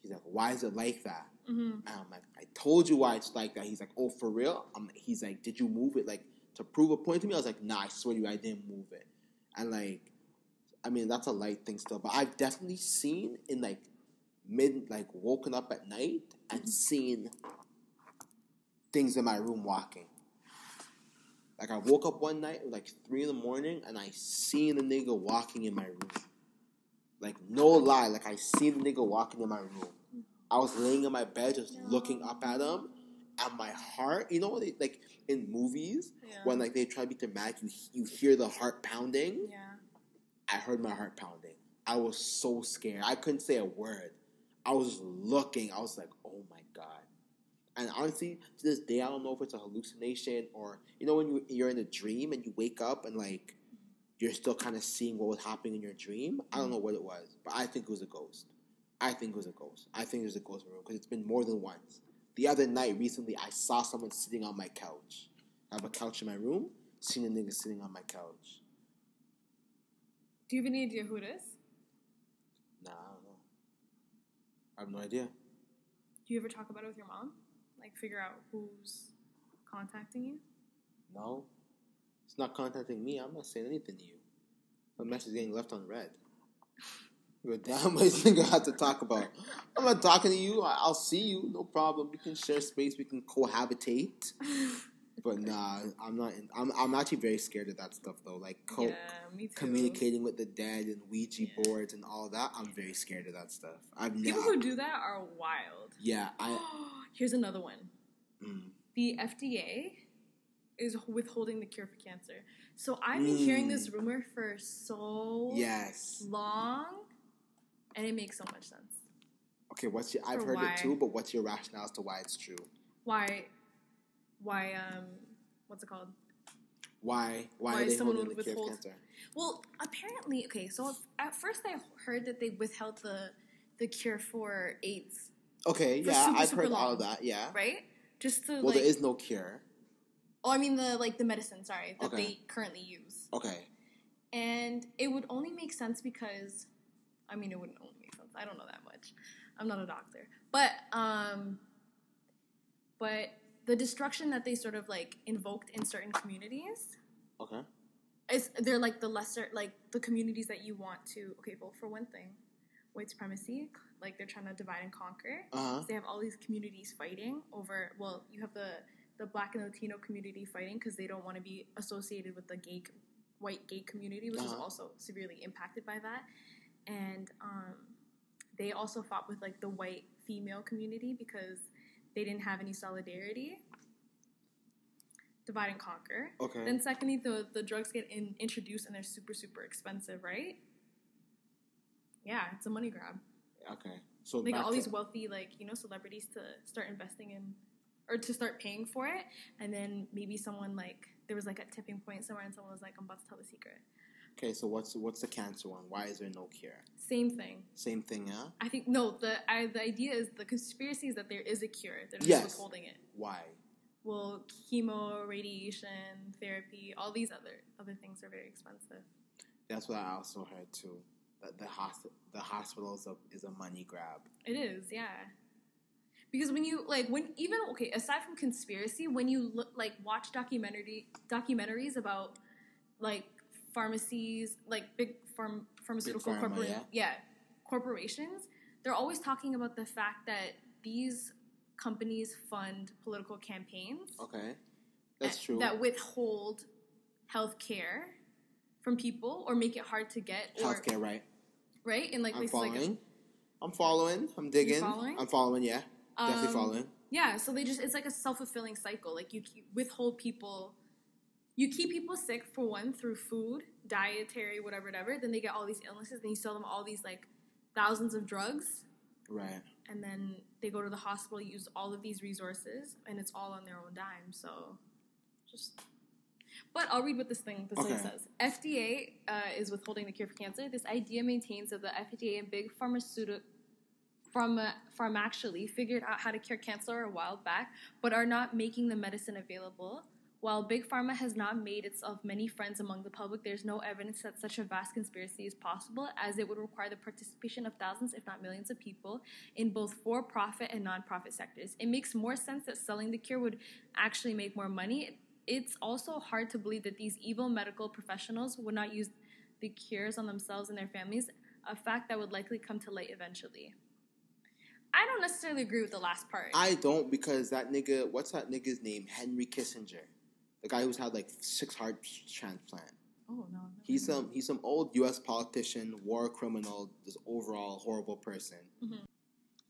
he's like, why is it like that? Mm-hmm. And I'm like, I told you why it's like that. He's like, oh, for real? I'm, he's like, did you move it like to prove a point to me? I was like, nah, I swear to you, I didn't move it. And like, I mean, that's a light thing still, but I've definitely seen in like mid, like woken up at night and mm-hmm. seen things in my room walking. Like I woke up one night, like three in the morning, and I seen a nigga walking in my room. Like no lie, like I seen the nigga walking in my room. I was laying in my bed, just looking up at him, and my heart. You know what? They, like in movies, Yeah. when like they try to be dramatic, you you hear the heart pounding. yeah. I heard my heart pounding. I was so scared. I couldn't say a word. I was looking. I was like, oh my God. And honestly, to this day, I don't know if it's a hallucination or, you know, when you, you're in a dream and you wake up and like you're still kind of seeing what was happening in your dream. I don't know what it was, but I think it was a ghost. I think it was a ghost. I think there's a ghost room because it's been more than once. The other night, recently, I saw someone sitting on my couch. I have a couch in my room, seen a nigga sitting on my couch. Do you have any idea who it is? Nah, I don't know. I have no idea. Do you ever talk about it with your mom? Like figure out who's contacting you? No. It's not contacting me. I'm not saying anything to you. My message is getting left on red. You're damn what you gonna have to talk about. I'm not talking to you. I'll see you. No problem. We can share space. We can cohabitate. But nah, I'm not. In, I'm. I'm actually very scared of that stuff though. Like co- yeah, communicating with the dead and Ouija Yeah. boards and all that. I'm very scared of that stuff. I've People who do that are wild. Yeah. I. Here's another one. Mm, The FDA is withholding the cure for cancer. So I've been hearing this Mm. rumor for so yes. long, and it makes so much sense. Okay. What's your? I've heard why? it too. But what's your rationale as to why it's true? Why? Why? Um, what's it called? Why? Why, Why someone would the cure of withhold- cancer? Well, apparently, okay. So at first, I heard that they withheld the the cure for AIDS, Okay, For yeah, super, I've super heard all of that. Yeah. right? Just to Well, like, there is no cure. oh, I mean the like the medicine. Sorry, that Okay. they currently use. Okay. And it would only make sense because, I mean, it wouldn't only make sense. I don't know that much. I'm not a doctor, but um, but the destruction that they sort of like invoked in certain communities Okay. is they're like the lesser like the communities that you want to. Okay, well, for one thing, white supremacy, like they're trying to divide and conquer. Uh huh. They have all these communities fighting over. Well, you have the the black and Latino community fighting because they don't want to be associated with the gay white gay community, which is Uh-huh. also severely impacted by that. And um, they also fought with like the white female community because they didn't have any solidarity. Divide and conquer. Okay. Then secondly, the the drugs get in, introduced and they're super super expensive, right? Yeah, it's a money grab. okay. So They got all these wealthy, like you know, celebrities to start investing in, or to start paying for it, and then maybe someone like there was like a tipping point somewhere, and someone was like, "I'm about to tell the secret." Okay, so what's what's the cancer one? Why is there no cure? Same thing. Same thing, yeah. I think no. The I, the idea is the conspiracy is that there is a cure. They're just Yes. withholding it. Why? Well, chemo, radiation, therapy, all these other other things are very expensive. That's what I also heard too. That the hosp- the hospital is a, is a money grab. It is, yeah. Because when you like when even okay, aside from conspiracy, when you look like watch documentary documentaries about like pharmacies, like big farm pharmaceutical pharma, corporations, yeah. yeah, corporations, they're always talking about the fact that these companies fund political campaigns Okay, that's that- true. that withhold health care from people or make it hard to get or Healthcare, right? right in like I'm places following. like I'm following. I'm digging. following? I'm following. Yeah, definitely Um, following. Yeah, so they just it's like a self fulfilling cycle. Like you withhold people, you keep people sick for one through food, dietary, whatever, whatever. Then they get all these illnesses, then you sell them all these like thousands of drugs, Right. and then they go to the hospital, use all of these resources, and it's all on their own dime. So just. But I'll read what this thing this thing says. FDA uh, is withholding the cure for cancer. This idea maintains that the FDA and big pharmaceutical from uh, from actually figured out how to cure cancer a while back, but are not making the medicine available. While Big Pharma has not made itself many friends among the public, there's no evidence that such a vast conspiracy is possible, as it would require the participation of thousands, if not millions, of people in both for profit and non profit sectors. It makes more sense that selling the cure would actually make more money. It's also hard to believe that these evil medical professionals would not use the cures on themselves and their families, a fact that would likely come to light eventually. I don't necessarily agree with the last part. I don't because that nigga, what's that nigga's name? Henry Kissinger, the guy who's had like six heart transplant. oh no. He's some he's some old U.S. politician, war criminal, this overall horrible person. Mhm.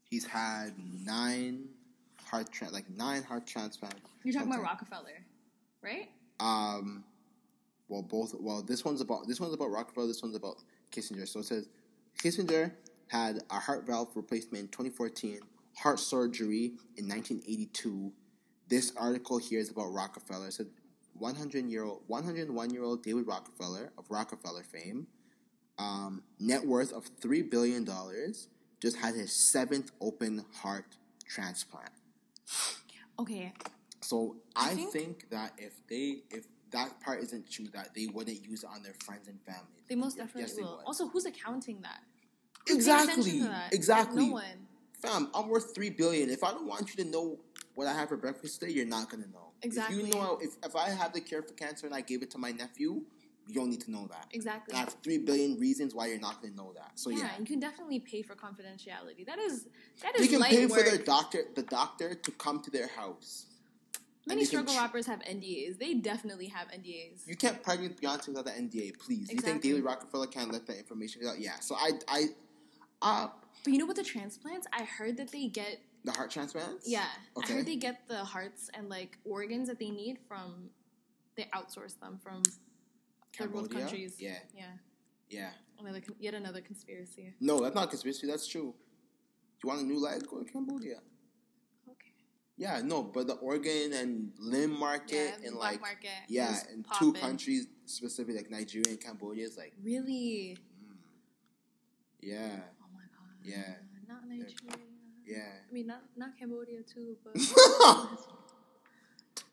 He's had nine heart tra- like nine heart transplants. You're talking about Rockefeller, right? Um, well, both. Well, this one's about this one's about Rockefeller. This one's about Kissinger. So it says Kissinger had a heart valve replacement in 2014, heart surgery in 1982. This article here is about Rockefeller. It said 100 year old, 101 year old David Rockefeller of Rockefeller fame, um, net worth of three billion dollars, just had his seventh open heart transplant. Okay, So I, I think, think- that if they if that part isn't true, that they wouldn't use it on their friends and family. they most definitely yes, will. Also, who's accounting that? Who exactly, that? exactly. No one. Fam, I'm worth three billion. If I don't want you to know what I have for breakfast today, you're not gonna know. Exactly. If you know if if I have the cure for cancer and I gave it to my nephew, you don't need to know that. Exactly. I have three billion reasons why you're not gonna know that. So yeah, yeah. you can definitely pay for confidentiality. That is that They can light pay work. for their doctor, the doctor, to come to their house. Many struggle ch- rappers have NDAs. They definitely have NDAs. You can't pregnant Beyonce without the NDA, please. Exactly. You think. David Rockefeller can't let that information out? Yeah. So I, I, uh, But you know what the transplants? I heard that they get the heart transplants. yeah. I Okay. heard they get the hearts and like organs that they need from they outsource them from third world countries. Yeah. Yeah. Yeah. Another con- yet another conspiracy. No, that's not conspiracy. That's true. You want a new leg? Go to Cambodia. Okay. Yeah, no, but the organ and limb market Yeah, in black like market yeah, in two countries specifically like Nigeria and Cambodia is like Really? Mm. yeah, Oh my god. Yeah. Not Nigeria. Yeah. I mean, not not Cambodia too, but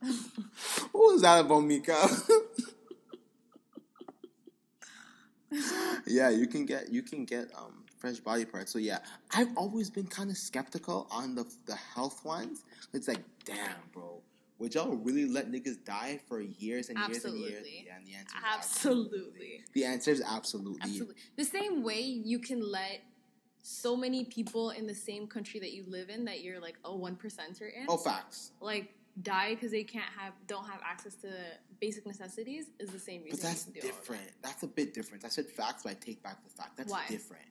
what was that about Mika? yeah, you can get you can get um fresh body parts. So yeah, I've always been kind of skeptical on the the health ones. It's like, damn, bro, would y'all really let niggas die for years and years and years? Absolutely. Yeah, and the answer is absolutely. The answer is absolutely. Absolutely. The same way you can let so many people in the same country that you live in that you're like a one percenter in, Oh, facts. like die because they can't have don't have access to basic necessities is the same reason. But that's you can do all of different. That's a bit different. I said facts, but I take back the fact. That's Why? different.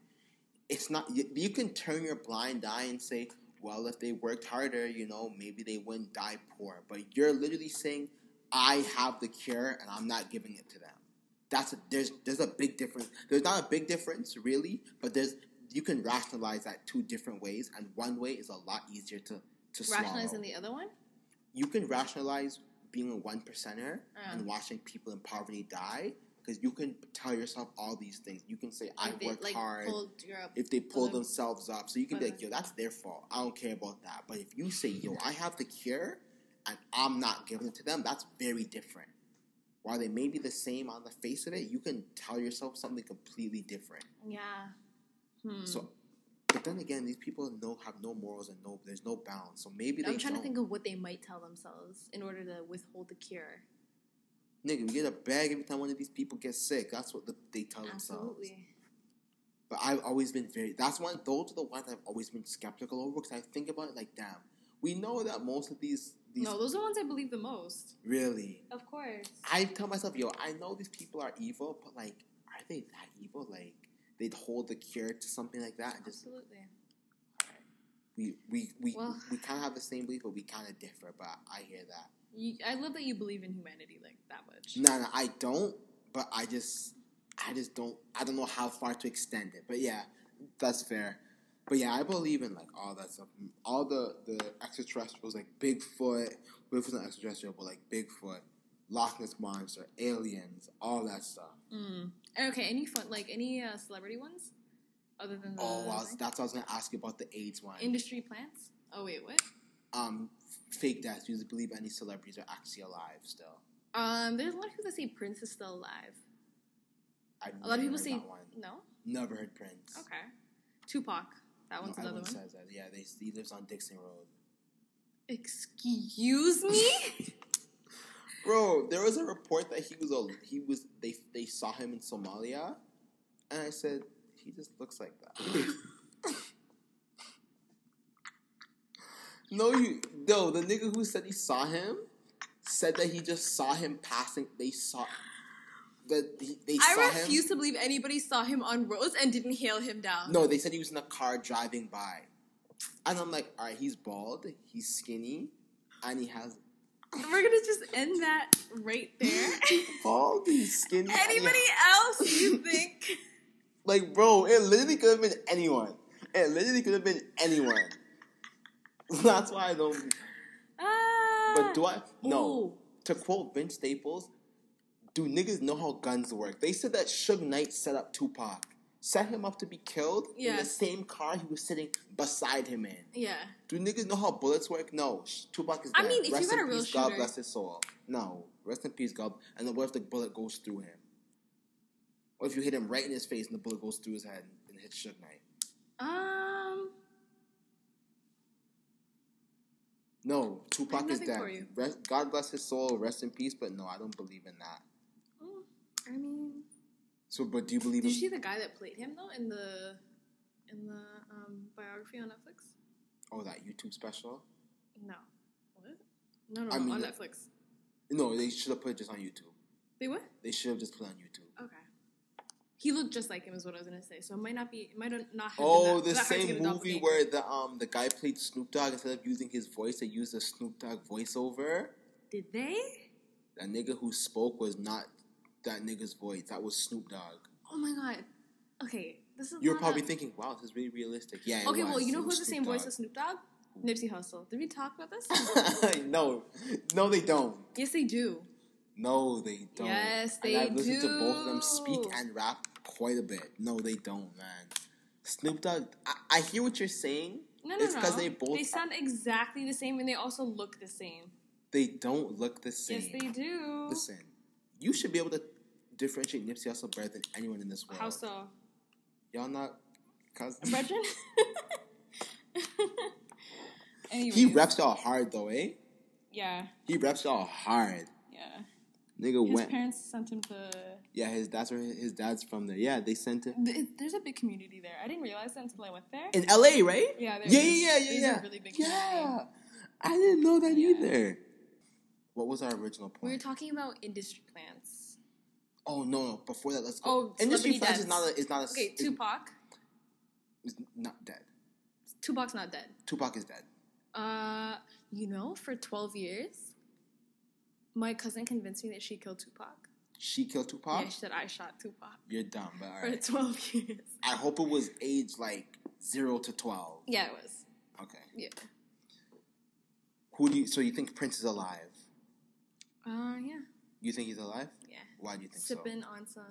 It's not. You, you can turn your blind eye and say, "Well, if they worked harder, you know, maybe they wouldn't die poor." But you're literally saying, "I have the cure, and I'm not giving it to them." That's a, there's there's a big difference. There's not a big difference really, but there's you can rationalize that two different ways, and one way is a lot easier to to. Rationalize swallow in the other one. you can rationalize being a one percenter Uh. and watching people in poverty die because you can tell yourself all these things. You can say, "I Like they, like, hard." pulled you up. if they pull them- themselves up, so you can be like, "Yo, that's their fault. I don't care about that." But if you say, "Yo, I have the cure," and I'm not giving it to them, that's very different. While they may be the same on the face of it, you can tell yourself something completely different. yeah. Hmm. So, but then again, these people know have no morals and no there's no bounds. So maybe they I'm trying don't. to think of what they might tell themselves in order to withhold the cure. Nigga, we get a bag every time one of these people gets sick. That's what the, they tell themselves. Absolutely. But I've always been very. That's one. Those are the ones I've always been skeptical over because I think about it like, damn, we know that most of these these No, those are the ones I believe the most. really. Of course. I tell myself, yo, I know these people are evil, but like, are they that evil? Like, they'd hold the cure to something like that and just Absolutely. we we we, Well- we kind of have the same belief, but we kind of differ. But I hear that. You, I love that you believe in humanity like that much. No, no, I don't. But I just, I just don't. I don't know how far to extend it. But yeah, that's fair. But yeah, I believe in like all that stuff. All the the extraterrestrials, like Bigfoot. Bigfoot's not extraterrestrial, but like Bigfoot, Loch Ness monster, aliens, all that stuff. Mm. Okay, any fun like any uh, celebrity ones other than the Oh, I was, that's what I was gonna ask you about the AIDS one. industry plants. Oh wait, what? um, fake deaths. Do you believe any celebrities are actually alive still? Um, there's a lot of people that say Prince is still alive. I've A lot of people say that one. no. Never heard Prince. Okay. Tupac. That No, one's another everyone one. says that. Yeah, they, he lives on Dixon Road. Excuse me. Bro, there was a report that he was a he was they they saw him in Somalia, and I said he just looks like that. no, you no. The nigga who said he saw him said that he just saw him passing. They saw that he, they I saw him. refuse to believe anybody saw him on roads and didn't hail him down. No, they said he was in a car driving by, and I'm like, all right, he's bald, he's skinny, and he has We're gonna just end that right there. bald, he's skinny. and Anybody else you think? Like, bro, it literally could have been anyone. It literally could have been anyone. That's why I don't. Ah. But do I? No. Ooh. To quote Vince Staples, do niggas know how guns work? They said that Suge Knight set up Tupac, set him up to be killed in the same car he was sitting beside him in. Yeah. Do niggas know how bullets work? No. Tupac is dead. I mean, if you Rest got in a real peace, God bless his soul. No. Rest in peace, God. And then what if the bullet goes through him? What if you hit him right in his face and the bullet goes through his head and hits Suge Knight? Um. No, Tupac is dead. Rest, God bless his soul. Rest in peace. But no, I don't believe in that. mm, I mean, So, but do you believe? did you see the guy that played him though in the in the um, biography on Netflix? oh, that YouTube special? No. What? No, no, I no, mean, on the- Netflix. No, they should have put it just on YouTube. They what? They should have just put it on YouTube. Okay. He looked just like him, is what I was gonna say. So it might not be, it might not have. Oh, the that, that same movie where the um the guy played Snoop Dogg instead of using his voice, they used the Snoop Dogg voiceover. did they? That nigga who spoke was not that nigga's voice. That was Snoop Dogg. Oh my god. Okay, this is. You're probably a- thinking, "Wow, this is really realistic." Yeah. Okay, well, you know who's was the Snoop same voice as Snoop Dogg? Nipsey Hussle. Did we talk about this? no, no, they don't. yes, they do. No, they don't. Yes, and they I've listened to both of them speak and rap quite a bit. No, they don't, man. Snoop Dogg, I, I hear what you're saying. No, no, it's no. because they both They sound exactly the same, and they also look the same. they don't look the same. Yes, they do. Listen, you should be able to differentiate Nipsey Hussle better than anyone in this world. How so? Y'all not cousins? Brethren? He reps y'all hard though, eh? Yeah, He reps y'all hard. yeah. Nigga His went. His parents sent him to. yeah, his dad's where his dad's from there. Yeah, they sent him There's a big community there. I didn't realize that until I went there. in L.A. Right? Yeah, yeah, is. yeah, yeah, yeah, yeah. really big yeah, I didn't know that Yeah. either. What was our original point? We were talking about industry plants. Oh no, no! Before that, let's go. Oh, Industry plans is not a is not a Okay, Tupac. is not dead. Tupac's not dead. Tupac is dead. Uh, you know, for 12 years, my cousin convinced me that she killed Tupac. She killed Tupac. Yeah, she said I shot Tupac You're dumb, but for 12 years. I hope it was age like zero to twelve. Yeah, it was. Okay. Yeah. Who do you? So you think Prince is alive? Uh, yeah. You think he's alive? Why do you think so? Sipping on some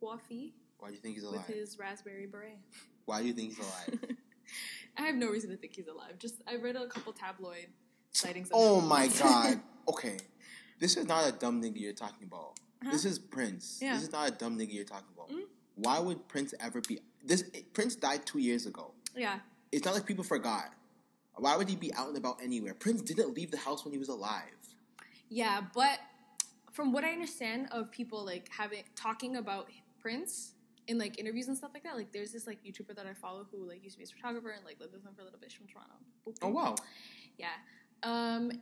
coffee Why do you think he's alive? with his raspberry beret. Why do you think he's alive? I have no reason to think he's alive. Just I read a couple tabloid sightings. Oh my god. Okay. This is not a dumb nigga you're talking about. Huh? This is Prince. Yeah. This is not a dumb nigga you're talking about. Mm. Why would Prince ever be this Prince died two years ago. Yeah. It's not like people forgot. Why would he be out and about anywhere? Prince didn't leave the house when he was alive. Yeah, but from what I understand of people like having talking about Prince in like interviews and stuff like that, like there's this like YouTuber that I follow who like used to be a photographer and like lived with him for a little bit. She's from Toronto. Oh wow. Yeah. Um,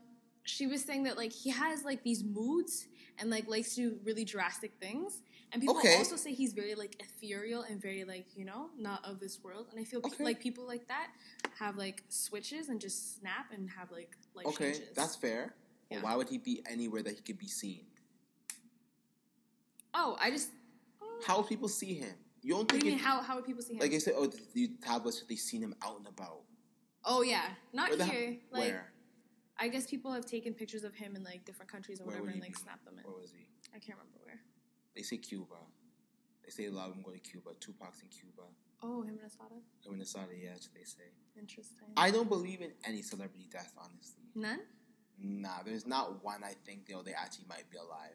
she was saying that like he has like these moods and like likes to do really drastic things. And people Okay. also say he's very like ethereal and very like you know not of this world. And I feel pe- like people like that have like switches and just snap and have like life Okay, changes. that's fair. Yeah. why would he be anywhere that he could be seen? Oh, I just. How would people see him? You don't What do think you mean? How how would people see him? like I said, oh, the, tablets they seen him out and about. oh yeah, not Where here. Like where? I guess people have taken pictures of him in like different countries or Where whatever and like be? snapped them in. Where was he? I can't remember where. They say Cuba. They say a lot of them go to Cuba. Tupac's in Cuba. Oh, him and Assata. in Minnesota. Yeah, that's what they say. Interesting. I don't believe in any celebrity death, honestly. None. Nah, there's not one. I think you know they actually might be alive.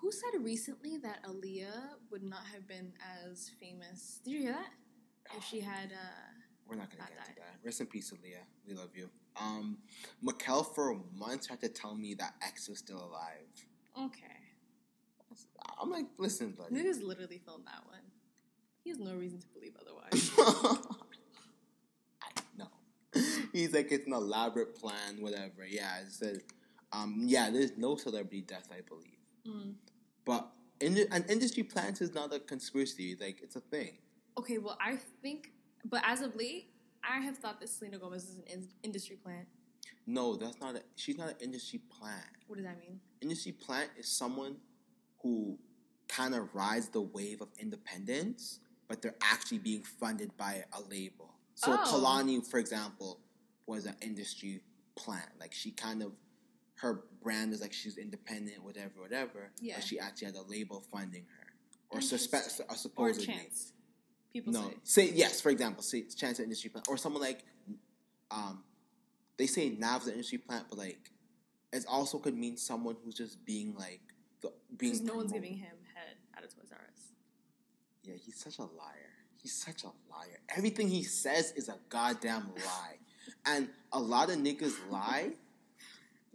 Who said recently that Aaliyah would not have been as famous? Did you hear that? If she had, uh, We're not gonna get into died. that. Rest in peace, Aaliyah. We love you. Um, Mikkel for months had to tell me that X was still alive. okay. I'm like, listen, buddy. Niggas literally filmed that one. He has no reason to believe otherwise. I know. He's like, it's an elaborate plan, whatever. Yeah, it said, um, yeah, there's no celebrity death, I believe. Mm. But in, an industry plant is not a conspiracy. Like, it's a thing. Okay, well, I think, but as of late, I have thought that Selena Gomez is an in- industry plant. No, that's not a, she's not an industry plant. What does that mean? Industry plant is someone who kind of rides the wave of independence, but they're actually being funded by a label. So Oh. Kehlani, for example, was an industry plant. Like she kind of her brand is like she's independent, whatever, whatever. Yeah. But she actually had a label funding her, or suspect, uh, Or supposedly. chance. People say. No, say. say yes. For example, say chance an industry plant, or someone like, um, they say Nav's an industry plant, but like, it also could mean someone who's just being like, the, being. Because no one's giving him head at a Toys R Us. Yeah, he's such a liar. He's such a liar. Everything he says is a goddamn lie, and a lot of niggas lie.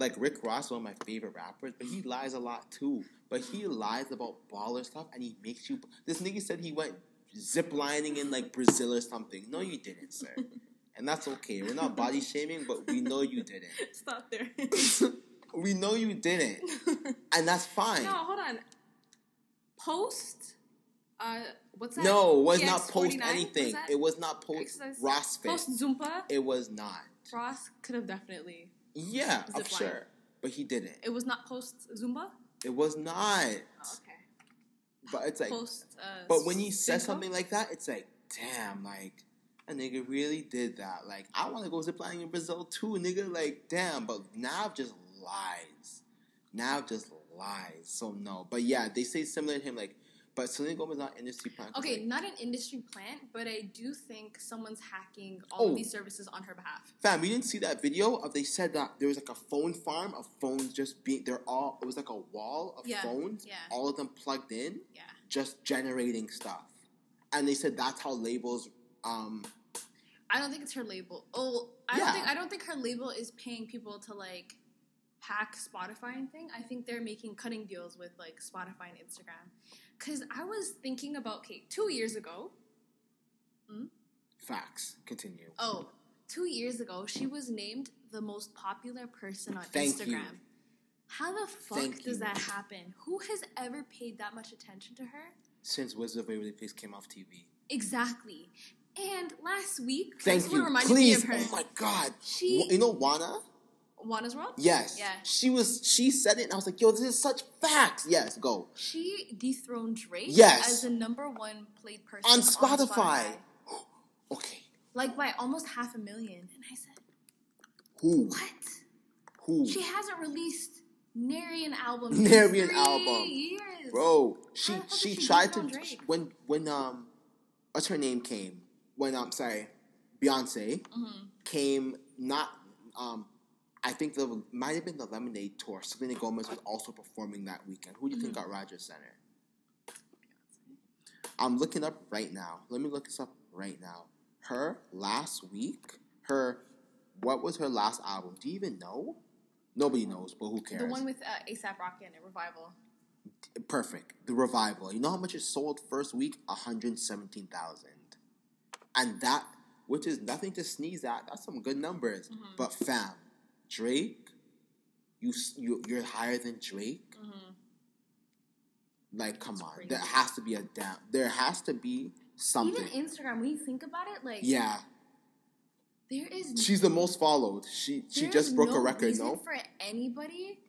Like Rick Ross, one of my favorite rappers, but he lies a lot too. But he lies about baller stuff, and he makes you. This nigga said he went ziplining in like Brazil or something. No, you didn't, sir. And that's okay. We're not body shaming, but we know you didn't. Stop there. we know you didn't, and that's fine. no, hold on. Post. Uh, what's that? No, it was not PX49? post What's anything. that? It was not post Exercise- Rossfit. Post Zumba. It was not. Ross could have definitely. Yeah, I'm line. sure, but he didn't. It was not post Zumba. It was not. Oh, okay. But it's like, Post. Uh, but when he says something like that, it's like, damn, like a nigga really did that. Like I want to go ziplining in Brazil too, nigga. Like damn, but Nav just lies. Nav just lies. So no, but yeah, they say similar to him. Like, but Selena Gomez not an industry plant. Okay, like, not an industry plant, but I do think someone's hacking all Oh. of these services on her behalf. Fam, we didn't see that video of they said that there was like a phone farm of phones just being they're all it was like a wall of Yeah, phones, yeah. all of them plugged in, Yeah. just generating stuff. And they said that's how labels um I don't think it's her label. Oh, I Yeah. don't think I don't think her label is paying people to like hack Spotify and thing. I think they're making cutting deals with like Spotify and Instagram. Cause I was thinking about okay, two years ago. Hmm? facts. Continue. Oh, two years ago, she was named the most popular person on Thank Instagram. you. How the fuck Thank does you. that happen? Who has ever paid that much attention to her? Since Wizard of Waverly Place came off TV. Exactly. And last week, Thank you. Please. me of her. Oh my god. She- you know Wana? Juana's World? Yes. Yeah. She was she said it and I was like, yo, this is such facts. Yes, go. She dethroned Drake Yes. as the number one played person On on Spotify. Okay. Like by almost half a million. And I said, Who? what? Who? She hasn't released nary an album. Nary an album. Years. Bro, she How the fuck she she tried to when when um what's her name came when I'm um sorry Beyonce Mm-hmm. came not um I think the might have been the Lemonade tour. Selena Gomez was also performing that weekend. Who do you think Mm-hmm. got Rogers Centre? I'm looking up right now. Let me look this up right now. Her last week, her what was her last album? Do you even know? Nobody knows, but who cares? The one with uh, ASAP Rocky and a revival. perfect. The revival. You know how much it sold first week? One hundred seventeen thousand, and that, which is nothing to sneeze at. That's some good numbers. Mm-hmm. But fam, Drake, you you you're higher than Drake. Like, come on, Mm-hmm. crazy. there has to be a damn. There has to be something. Even Instagram, when you think about it, like yeah, there is she's the most followed. She she just broke no a record. No, for anybody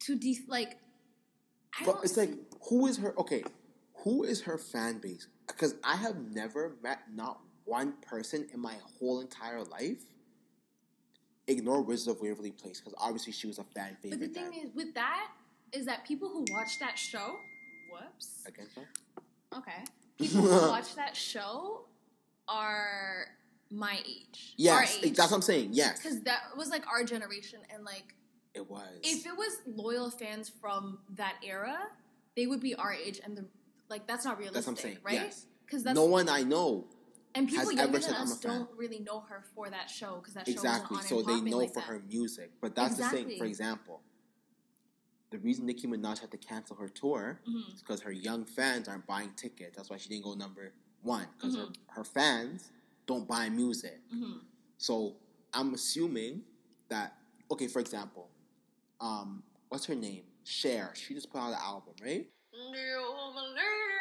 to de like. I But it's like, who is her? Okay, who is her fan base? Because I have never met not one person in my whole entire life. Ignore Wizard of Waverly Place because obviously she was a fan favorite. But the thing then. is, with that, is that people who watch that show, whoops, against her. okay, people who watch that show are my age. Yes, age. that's what I'm saying. Yes, because that was like our generation, and like it was. if it was loyal fans from that era, they would be our age, and the like that's not realistic, That's what I'm saying. right? Yes. Because that's no one I know and people has younger ever said than I'm a us don't really know her for that show because that show exactly. wasn't So they know like for that. her music, but that's the thing. Exactly. For example, the reason Nicki Minaj had to cancel her tour Mhm. is because her young fans aren't buying tickets. That's why she didn't go number one because Mm-hmm. her, her fans don't buy music. Mhm. So I'm assuming that okay, for example, um, what's her name? Cher. She just put out an album, right?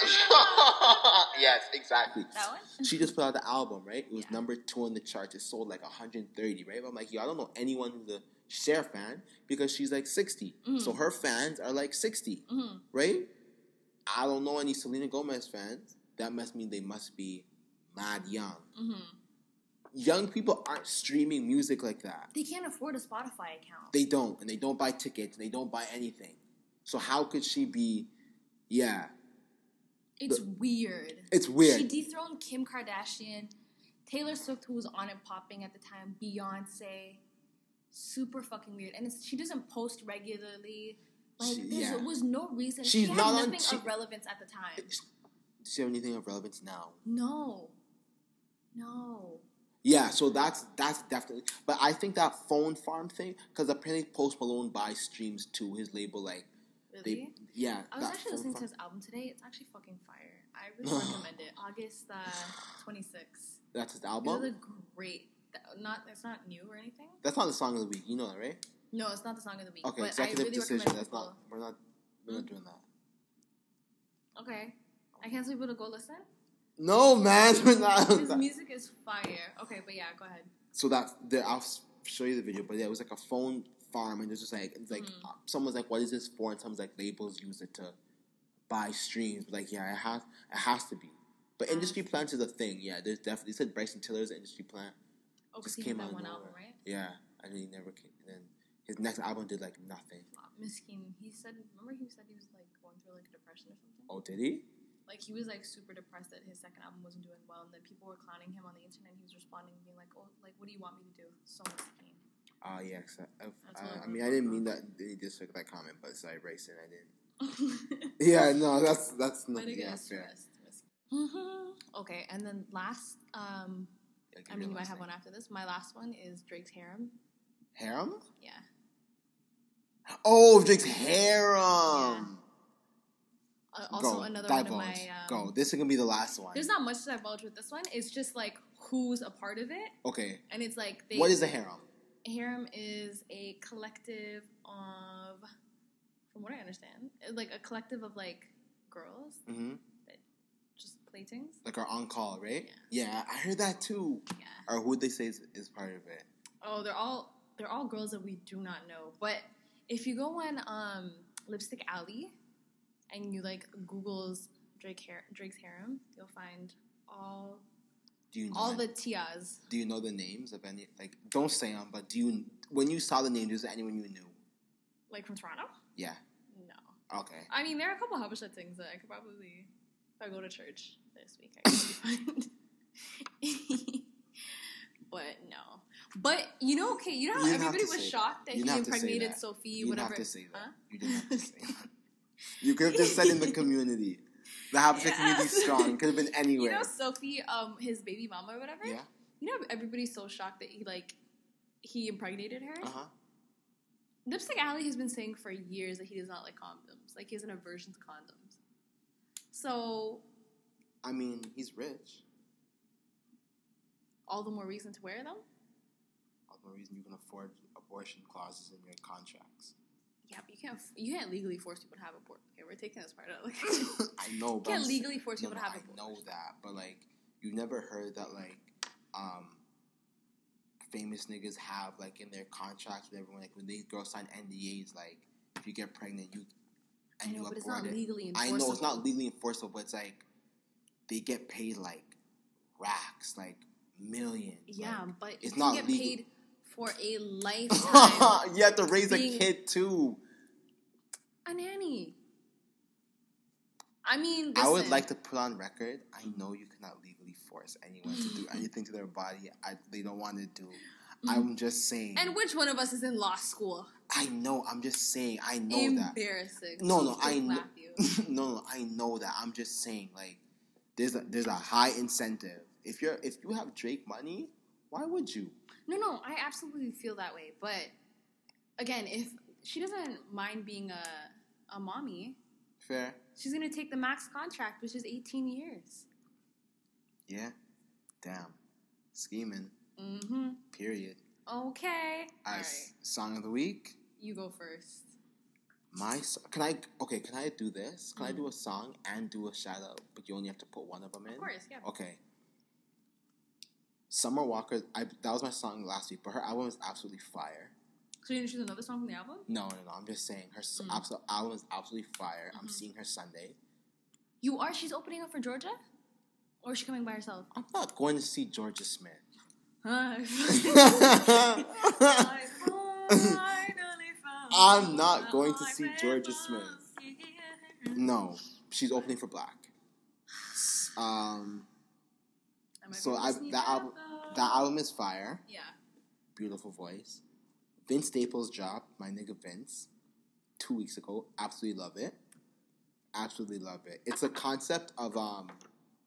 yes, exactly. That one? She just put out the album, right? It was Yeah. number two on the charts. It sold like 130, right? But I'm like, yo, I don't know anyone who's a Cher fan because she's like 60. Mm-hmm. So her fans are like 60, Mhm. right? I don't know any Selena Gomez fans. That must mean they must be mad young. Mhm. Young people aren't streaming music like that. They can't afford a Spotify account. They don't, and they don't buy tickets, and they don't buy anything. So how could she be? Yeah, it's weird. it's weird. She dethroned Kim Kardashian, Taylor Swift, who was on and popping at the time, Beyonce. Super fucking weird. And it's, she doesn't post regularly. Like, She- there yeah. was no reason. She's she had not on nothing of relevance at the time. Does she have anything of relevance now? No. No. Yeah, so that's that's definitely. But I think that phone farm thing, because apparently Post Malone buys streams to his label. Like Really? they, yeah. I was actually listening to farm- his album today. It's actually fucking fire. I really recommend it. August uh, 26th. That's his It's album. a great. Not it's not new or anything. That's not the song of the week. You know that, right? No, it's not the song of the week. Okay, but executive I really decision. That's people. not. We're not. We're not doing that. Okay, I can't tell people to go listen. No, man, we're not. His music is fire. Okay, but yeah, go ahead. so that the, I'll show you the video. But yeah, it was like a phone farm, and it's just like it's like Mm-hmm. uh, someone's like, "What is this for?" And someone's like, "Labels use it to buy streams." But like, yeah, it has it has to be. But industry plants is a thing. Yeah, there's definitely. They said Bryson Tiller's industry plant. Oh, Just he came had out that one album, right? Yeah, and he never came. And then his next album did like nothing. Miskin. He said. Remember, he said he was like going through like a depression or something. Oh, did he? Like he was like super depressed that his second album wasn't doing well, and then people were clowning him on the internet. and He was responding, being like, "Oh, like what do you want me to do?" So miskin. Ah, yeah. 'cause I, That's I, I I mean, I didn't mean that. They just took that comment, but sorry, Bryson, I didn't. Yeah, no, that's that's not it yeah, fair. Mm-hmm. Okay, and then last, um, Yeah, I mean, you might have thing. one after this. My last one is Drake's Harem. Harem? Yeah. Oh, Drake's harem. Uh, also, Go, another divulge. one of my. Um, Go. This is gonna be the last one. There's not much to divulge with this one. It's just like who's a part of it, Okay. and it's like they. What is a harem? Harem? Is a collective of, from what I understand, like a collective of like girls hmm that just playthings. Like our on call, right? Yeah. I heard that too. Yeah. Or who they say is, is part of it? Oh, they're all they're all girls that we do not know. But if you go on um, Lipstick Alley and you like Google's Drake Har- Drake's harem, you'll find all Do you know? all the tias. do you know the names of any? Like, don't say them, but do you? When you saw the names, is there anyone you knew? Like from Toronto? Yeah. No. Okay. I mean, there are a couple Habesha things that I could probably, if I go to church this week, I could find. but no. But you know, okay, you know how You everybody was shocked that You he didn't have to say impregnated that. Sophie, You whatever. have to say that. Huh? You didn't have to say that. You could have just said in the community. The Habesha community is Yes. strong. Could have been anywhere. You know Sophie, um, his baby mama or whatever. yeah. You know everybody's so shocked that he like he impregnated her. Uh huh. Lipstick Alley has been saying for years that he does not like condoms. Like he has an aversion to condoms. So I mean, he's rich. all the more reason to wear them. All the more reason you can afford abortion clauses in your contracts. Yeah, but you can't you can't legally force people to have abortion. Okay, we're taking this part out. Like, I know, you I'm can't legally force no, people to have I know that, but like, you never heard that like, um, famous niggas have like in their contracts with everyone, like when these girls sign NDAs, like if you get pregnant, you I and know, you but it's abort not it. legally I know it's not legally enforceable, but it's like they get paid like racks, like millions. Yeah, like, but it's you not get legal. paid for a lifetime. you have to raise a kid too. a nanny. I mean, I would like to put on record. I know you cannot legally force anyone to do anything to their body. I, they don't want to do. Mm. I'm just saying. And which one of us is in law school? I know. I'm just saying. I know that. Embarrassing. No, no, I know. no, no, I know that. I'm just saying, like, there's a there's a high incentive. If you're if you have Drake money, why would you? No, no, I absolutely feel that way. But again, if she doesn't mind being a a mommy, Fair. she's gonna take the max contract, which is 18 years. Yeah. Damn. Scheming. Mm-hmm. Period. Okay. All As right. song of the week, You go first. my can I okay? Can I do this? Can I Mm. do a song and do a shout out? But you only have to put one of them in. Of course, yeah. Okay. Summer Walker, I, that was my song last week, but her album is absolutely fire. So you're gonna choose another song from the album? No, no, no. I'm just saying her Mm. absolute album is absolutely fire. I'm Mhm. seeing her Sunday. You are? She's opening up for Jorja? Or is she coming by herself? I'm not going to see Jorja Smith. I'm not going to see Jorja Smith. no, she's opening for 6LACK. Um, so I that album that album is fire. Yeah. Beautiful voice. Vince Staples dropped my nigga Vince two weeks ago. Absolutely love it. Absolutely love it. It's a concept of um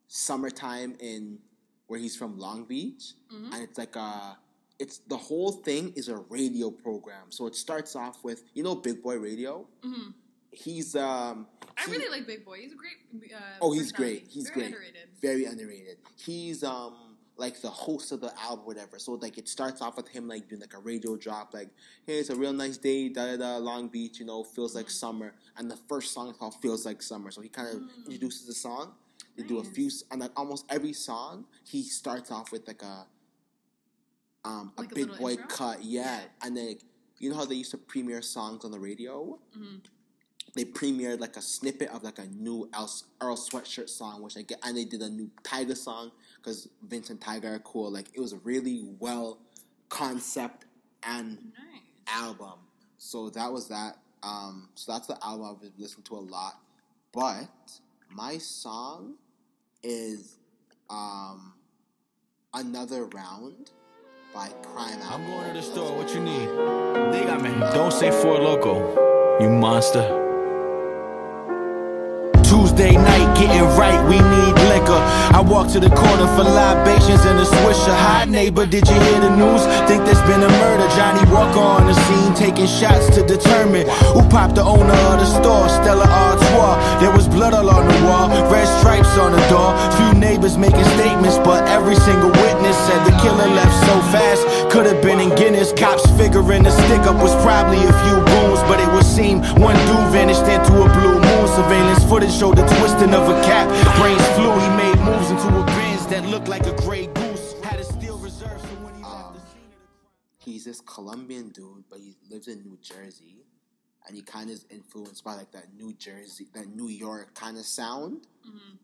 summertime in where he's from Long Beach, Mhm. and it's like a. It's the whole thing is a radio program. So it starts off with you know Big Boy Radio. hmm He's um. I really like Big Boy. He's a great. Uh, Oh, he's great. He's Very great. underrated. very underrated. He's um like the host of the album, whatever. So like it starts off with him like doing like a radio drop, like hey, it's a real nice day, da da da, Long Beach, you know, feels like summer. And the first song is called "Feels Like Summer." So he kind of Mm. introduces the song. They do a few, and like almost every song, he starts off with like a um a Like a big little boy intro? cut, yeah. Yeah. And then like, you know how they used to premiere songs on the radio hmm they premiered like a snippet of like a new Earl, Earl Sweatshirt song, which I get, and they did a new Tyga song because Vince and Tyga are cool. Like it was a really well concept and Nice. album. So that was that. Um, so that's the album I've been listening to a lot. But my song is um, another round by Crime I'm going to the store. What you need? They got me. Don't say Four Loco, you monster. Getting right, we need liquor. I walk to the corner for libations and a swisher. Hi, neighbor, did you hear the news? Think there's been a murder. Johnnie Walker on the scene, taking shots to determine who popped the owner of the store, Stella Artois. There was blood all on the wall, red stripes on the door. Few neighbors making statements, but every single witness said the killer left so fast. Could have been in Guinness. Cops figuring the stick up was probably a few goons, but it would seem one dude vanished into a blue moon. Surveillance footage showed the twisting of a cap. Brains flew, he made moves into a Benz that looked like a gray goose. Had a steel reserve, so when he left the scene he's this Colombian dude, but he lives in New Jersey, and he kind of is influenced by like that New Jersey, that New York kind of sound. Mm-hmm.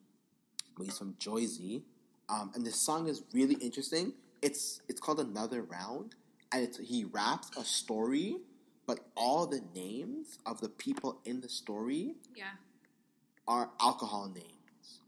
But he's from Jersey, um, and this song is really interesting. It's it's called Another Round, and it's, he raps a story, but all the names of the people in the story Yeah. are alcohol names.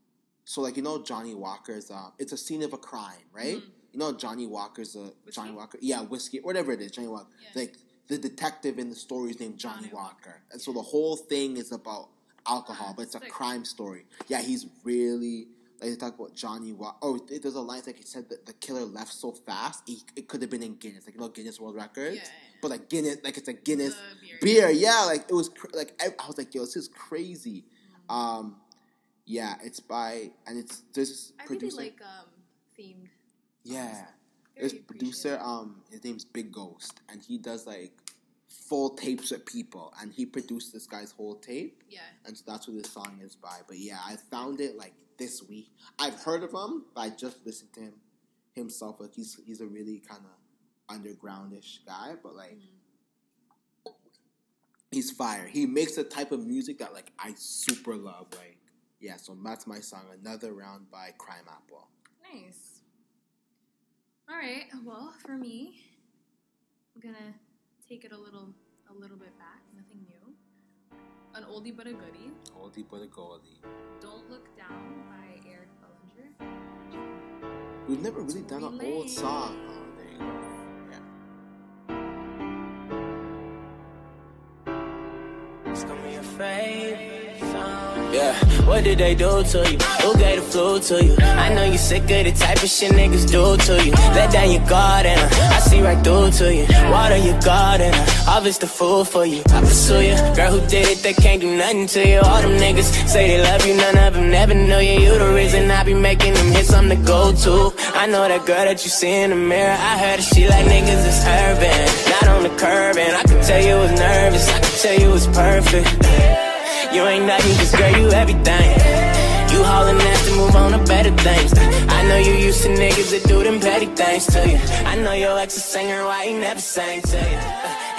So like you know Johnnie Walker's uh it's a scene of a crime, right? You know Johnnie Walker's a Johnnie Walker yeah, whiskey, whatever it is, Johnnie Walker. Yeah. Like the detective in the story is named Johnny, Johnnie Walker. And so the whole thing is about alcohol, but it's a crime story. Yeah, he's really like they talk about Johnnie Walker. Oh, there's a line like he said that the killer left so fast, he, it could have been in Guinness, like you know Guinness World Records. Yeah, yeah. But like Guinness, like it's a Guinness beer. beer. Yeah, like it was cr- like I, I was like, yo, this is crazy. Mm. Um, yeah, it's by and it's this I really producer. like um themed. yeah, there's producer. Um, his name's Big Ghost, and he does like full tapes with people, and he produced this guy's whole tape, Yeah. and so that's what this song is by. But yeah, I found it like this week. I've heard of him, but I just listened to him himself. Like he's he's a really kind of undergroundish guy, but like. Mm. He's fire. He makes the type of music that like I super love. Like, yeah, so that's my song. Another round by Crimeapple. Nice. All right. Well, for me, I'm gonna take it a little a little bit back, nothing new. An oldie but a goodie. Oldie but a goldie. Don't Look Down by Eric Bellinger. We've never really done an old song. Oh, there you go. Yeah. It's gonna be a favorite song. Yeah what did they do to you? Who gave the flu to you? I know you sick of the type of shit niggas do to you. Let down your guard and I see right through to you. Water your garden, harvest the food for you. I pursue you, girl who did it, they can't do nothing to you. All them niggas say they love you, none of them never know you. You the reason I be making them hits, I'm the go-to. I know that girl that you see in the mirror. I heard that she like niggas is not on the curb, and I could tell you was nervous. I could tell you was perfect. You ain't nothing, cause girl, you everything. You hauling ass to move on to better things. I know you used to niggas that do them petty things to you. I know your ex a singer, why he never sang to you.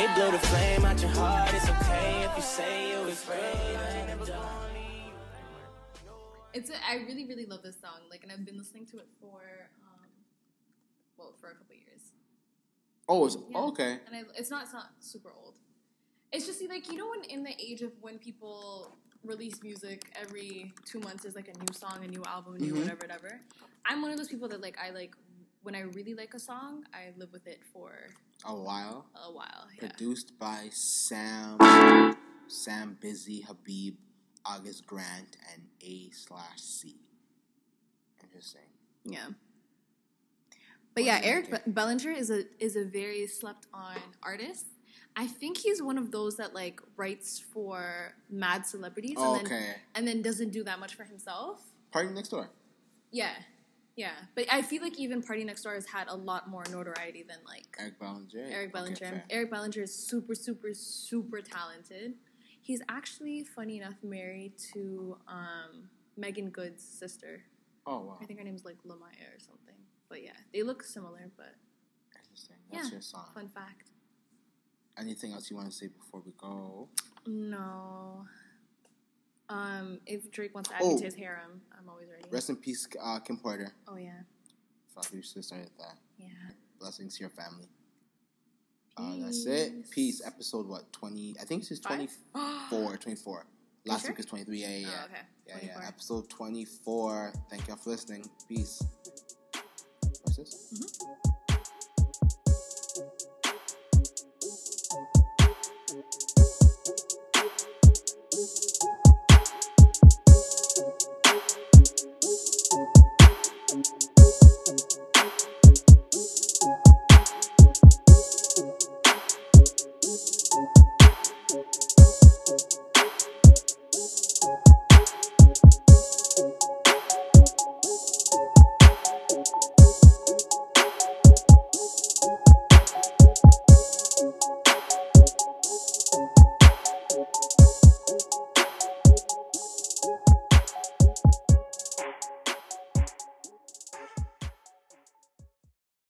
He blew the flame out your heart, it's okay if you say you was afraid. It's a, I really really love this song. Like, and I've been listening to it for um, well for a couple years. Oh, it's, Yeah. okay. And I, it's not it's not super old. It's just like you know when in the age of when people release music every two months is like a new song, a new album, new Mhm. whatever, whatever. I'm one of those people that like I like when I really like a song, I live with it for A while. a while. Yeah. Produced by Sam, Sam Busy, Habib, August Grant, and A slash C. Interesting. Yeah. But yeah, Eric? Be- Bellinger is a is a very slept on artist. I think he's one of those that like writes for mad celebrities Oh, and then okay. and then doesn't do that much for himself. Party next door. Yeah. Yeah. But I feel like even Party Next Door has had a lot more notoriety than like Eric Bellinger. Eric Okay, Bellinger. fair. Eric Bellinger is super, super, super talented. He's actually, funny enough, married to um, Meagan Good's sister. Oh wow. I think her name's like La'Myia or something. But yeah, they look similar. But Interesting. That's yeah, your song. fun fact. Anything else you want to say before we go? No. Um, if Drake wants to add Oh. me to his harem, I'm always ready. Rest in peace, uh, Kim Porter. oh yeah, Fuck, we should have started that. yeah. Blessings to your family. Uh, that's it. Peace. Episode what? Twenty? I think this is 24. 24. Last sure? week is 23. Yeah, yeah, yeah. Oh, okay. Yeah, yeah. Episode 24. Thank y'all for listening. Peace. What's this? Mhm.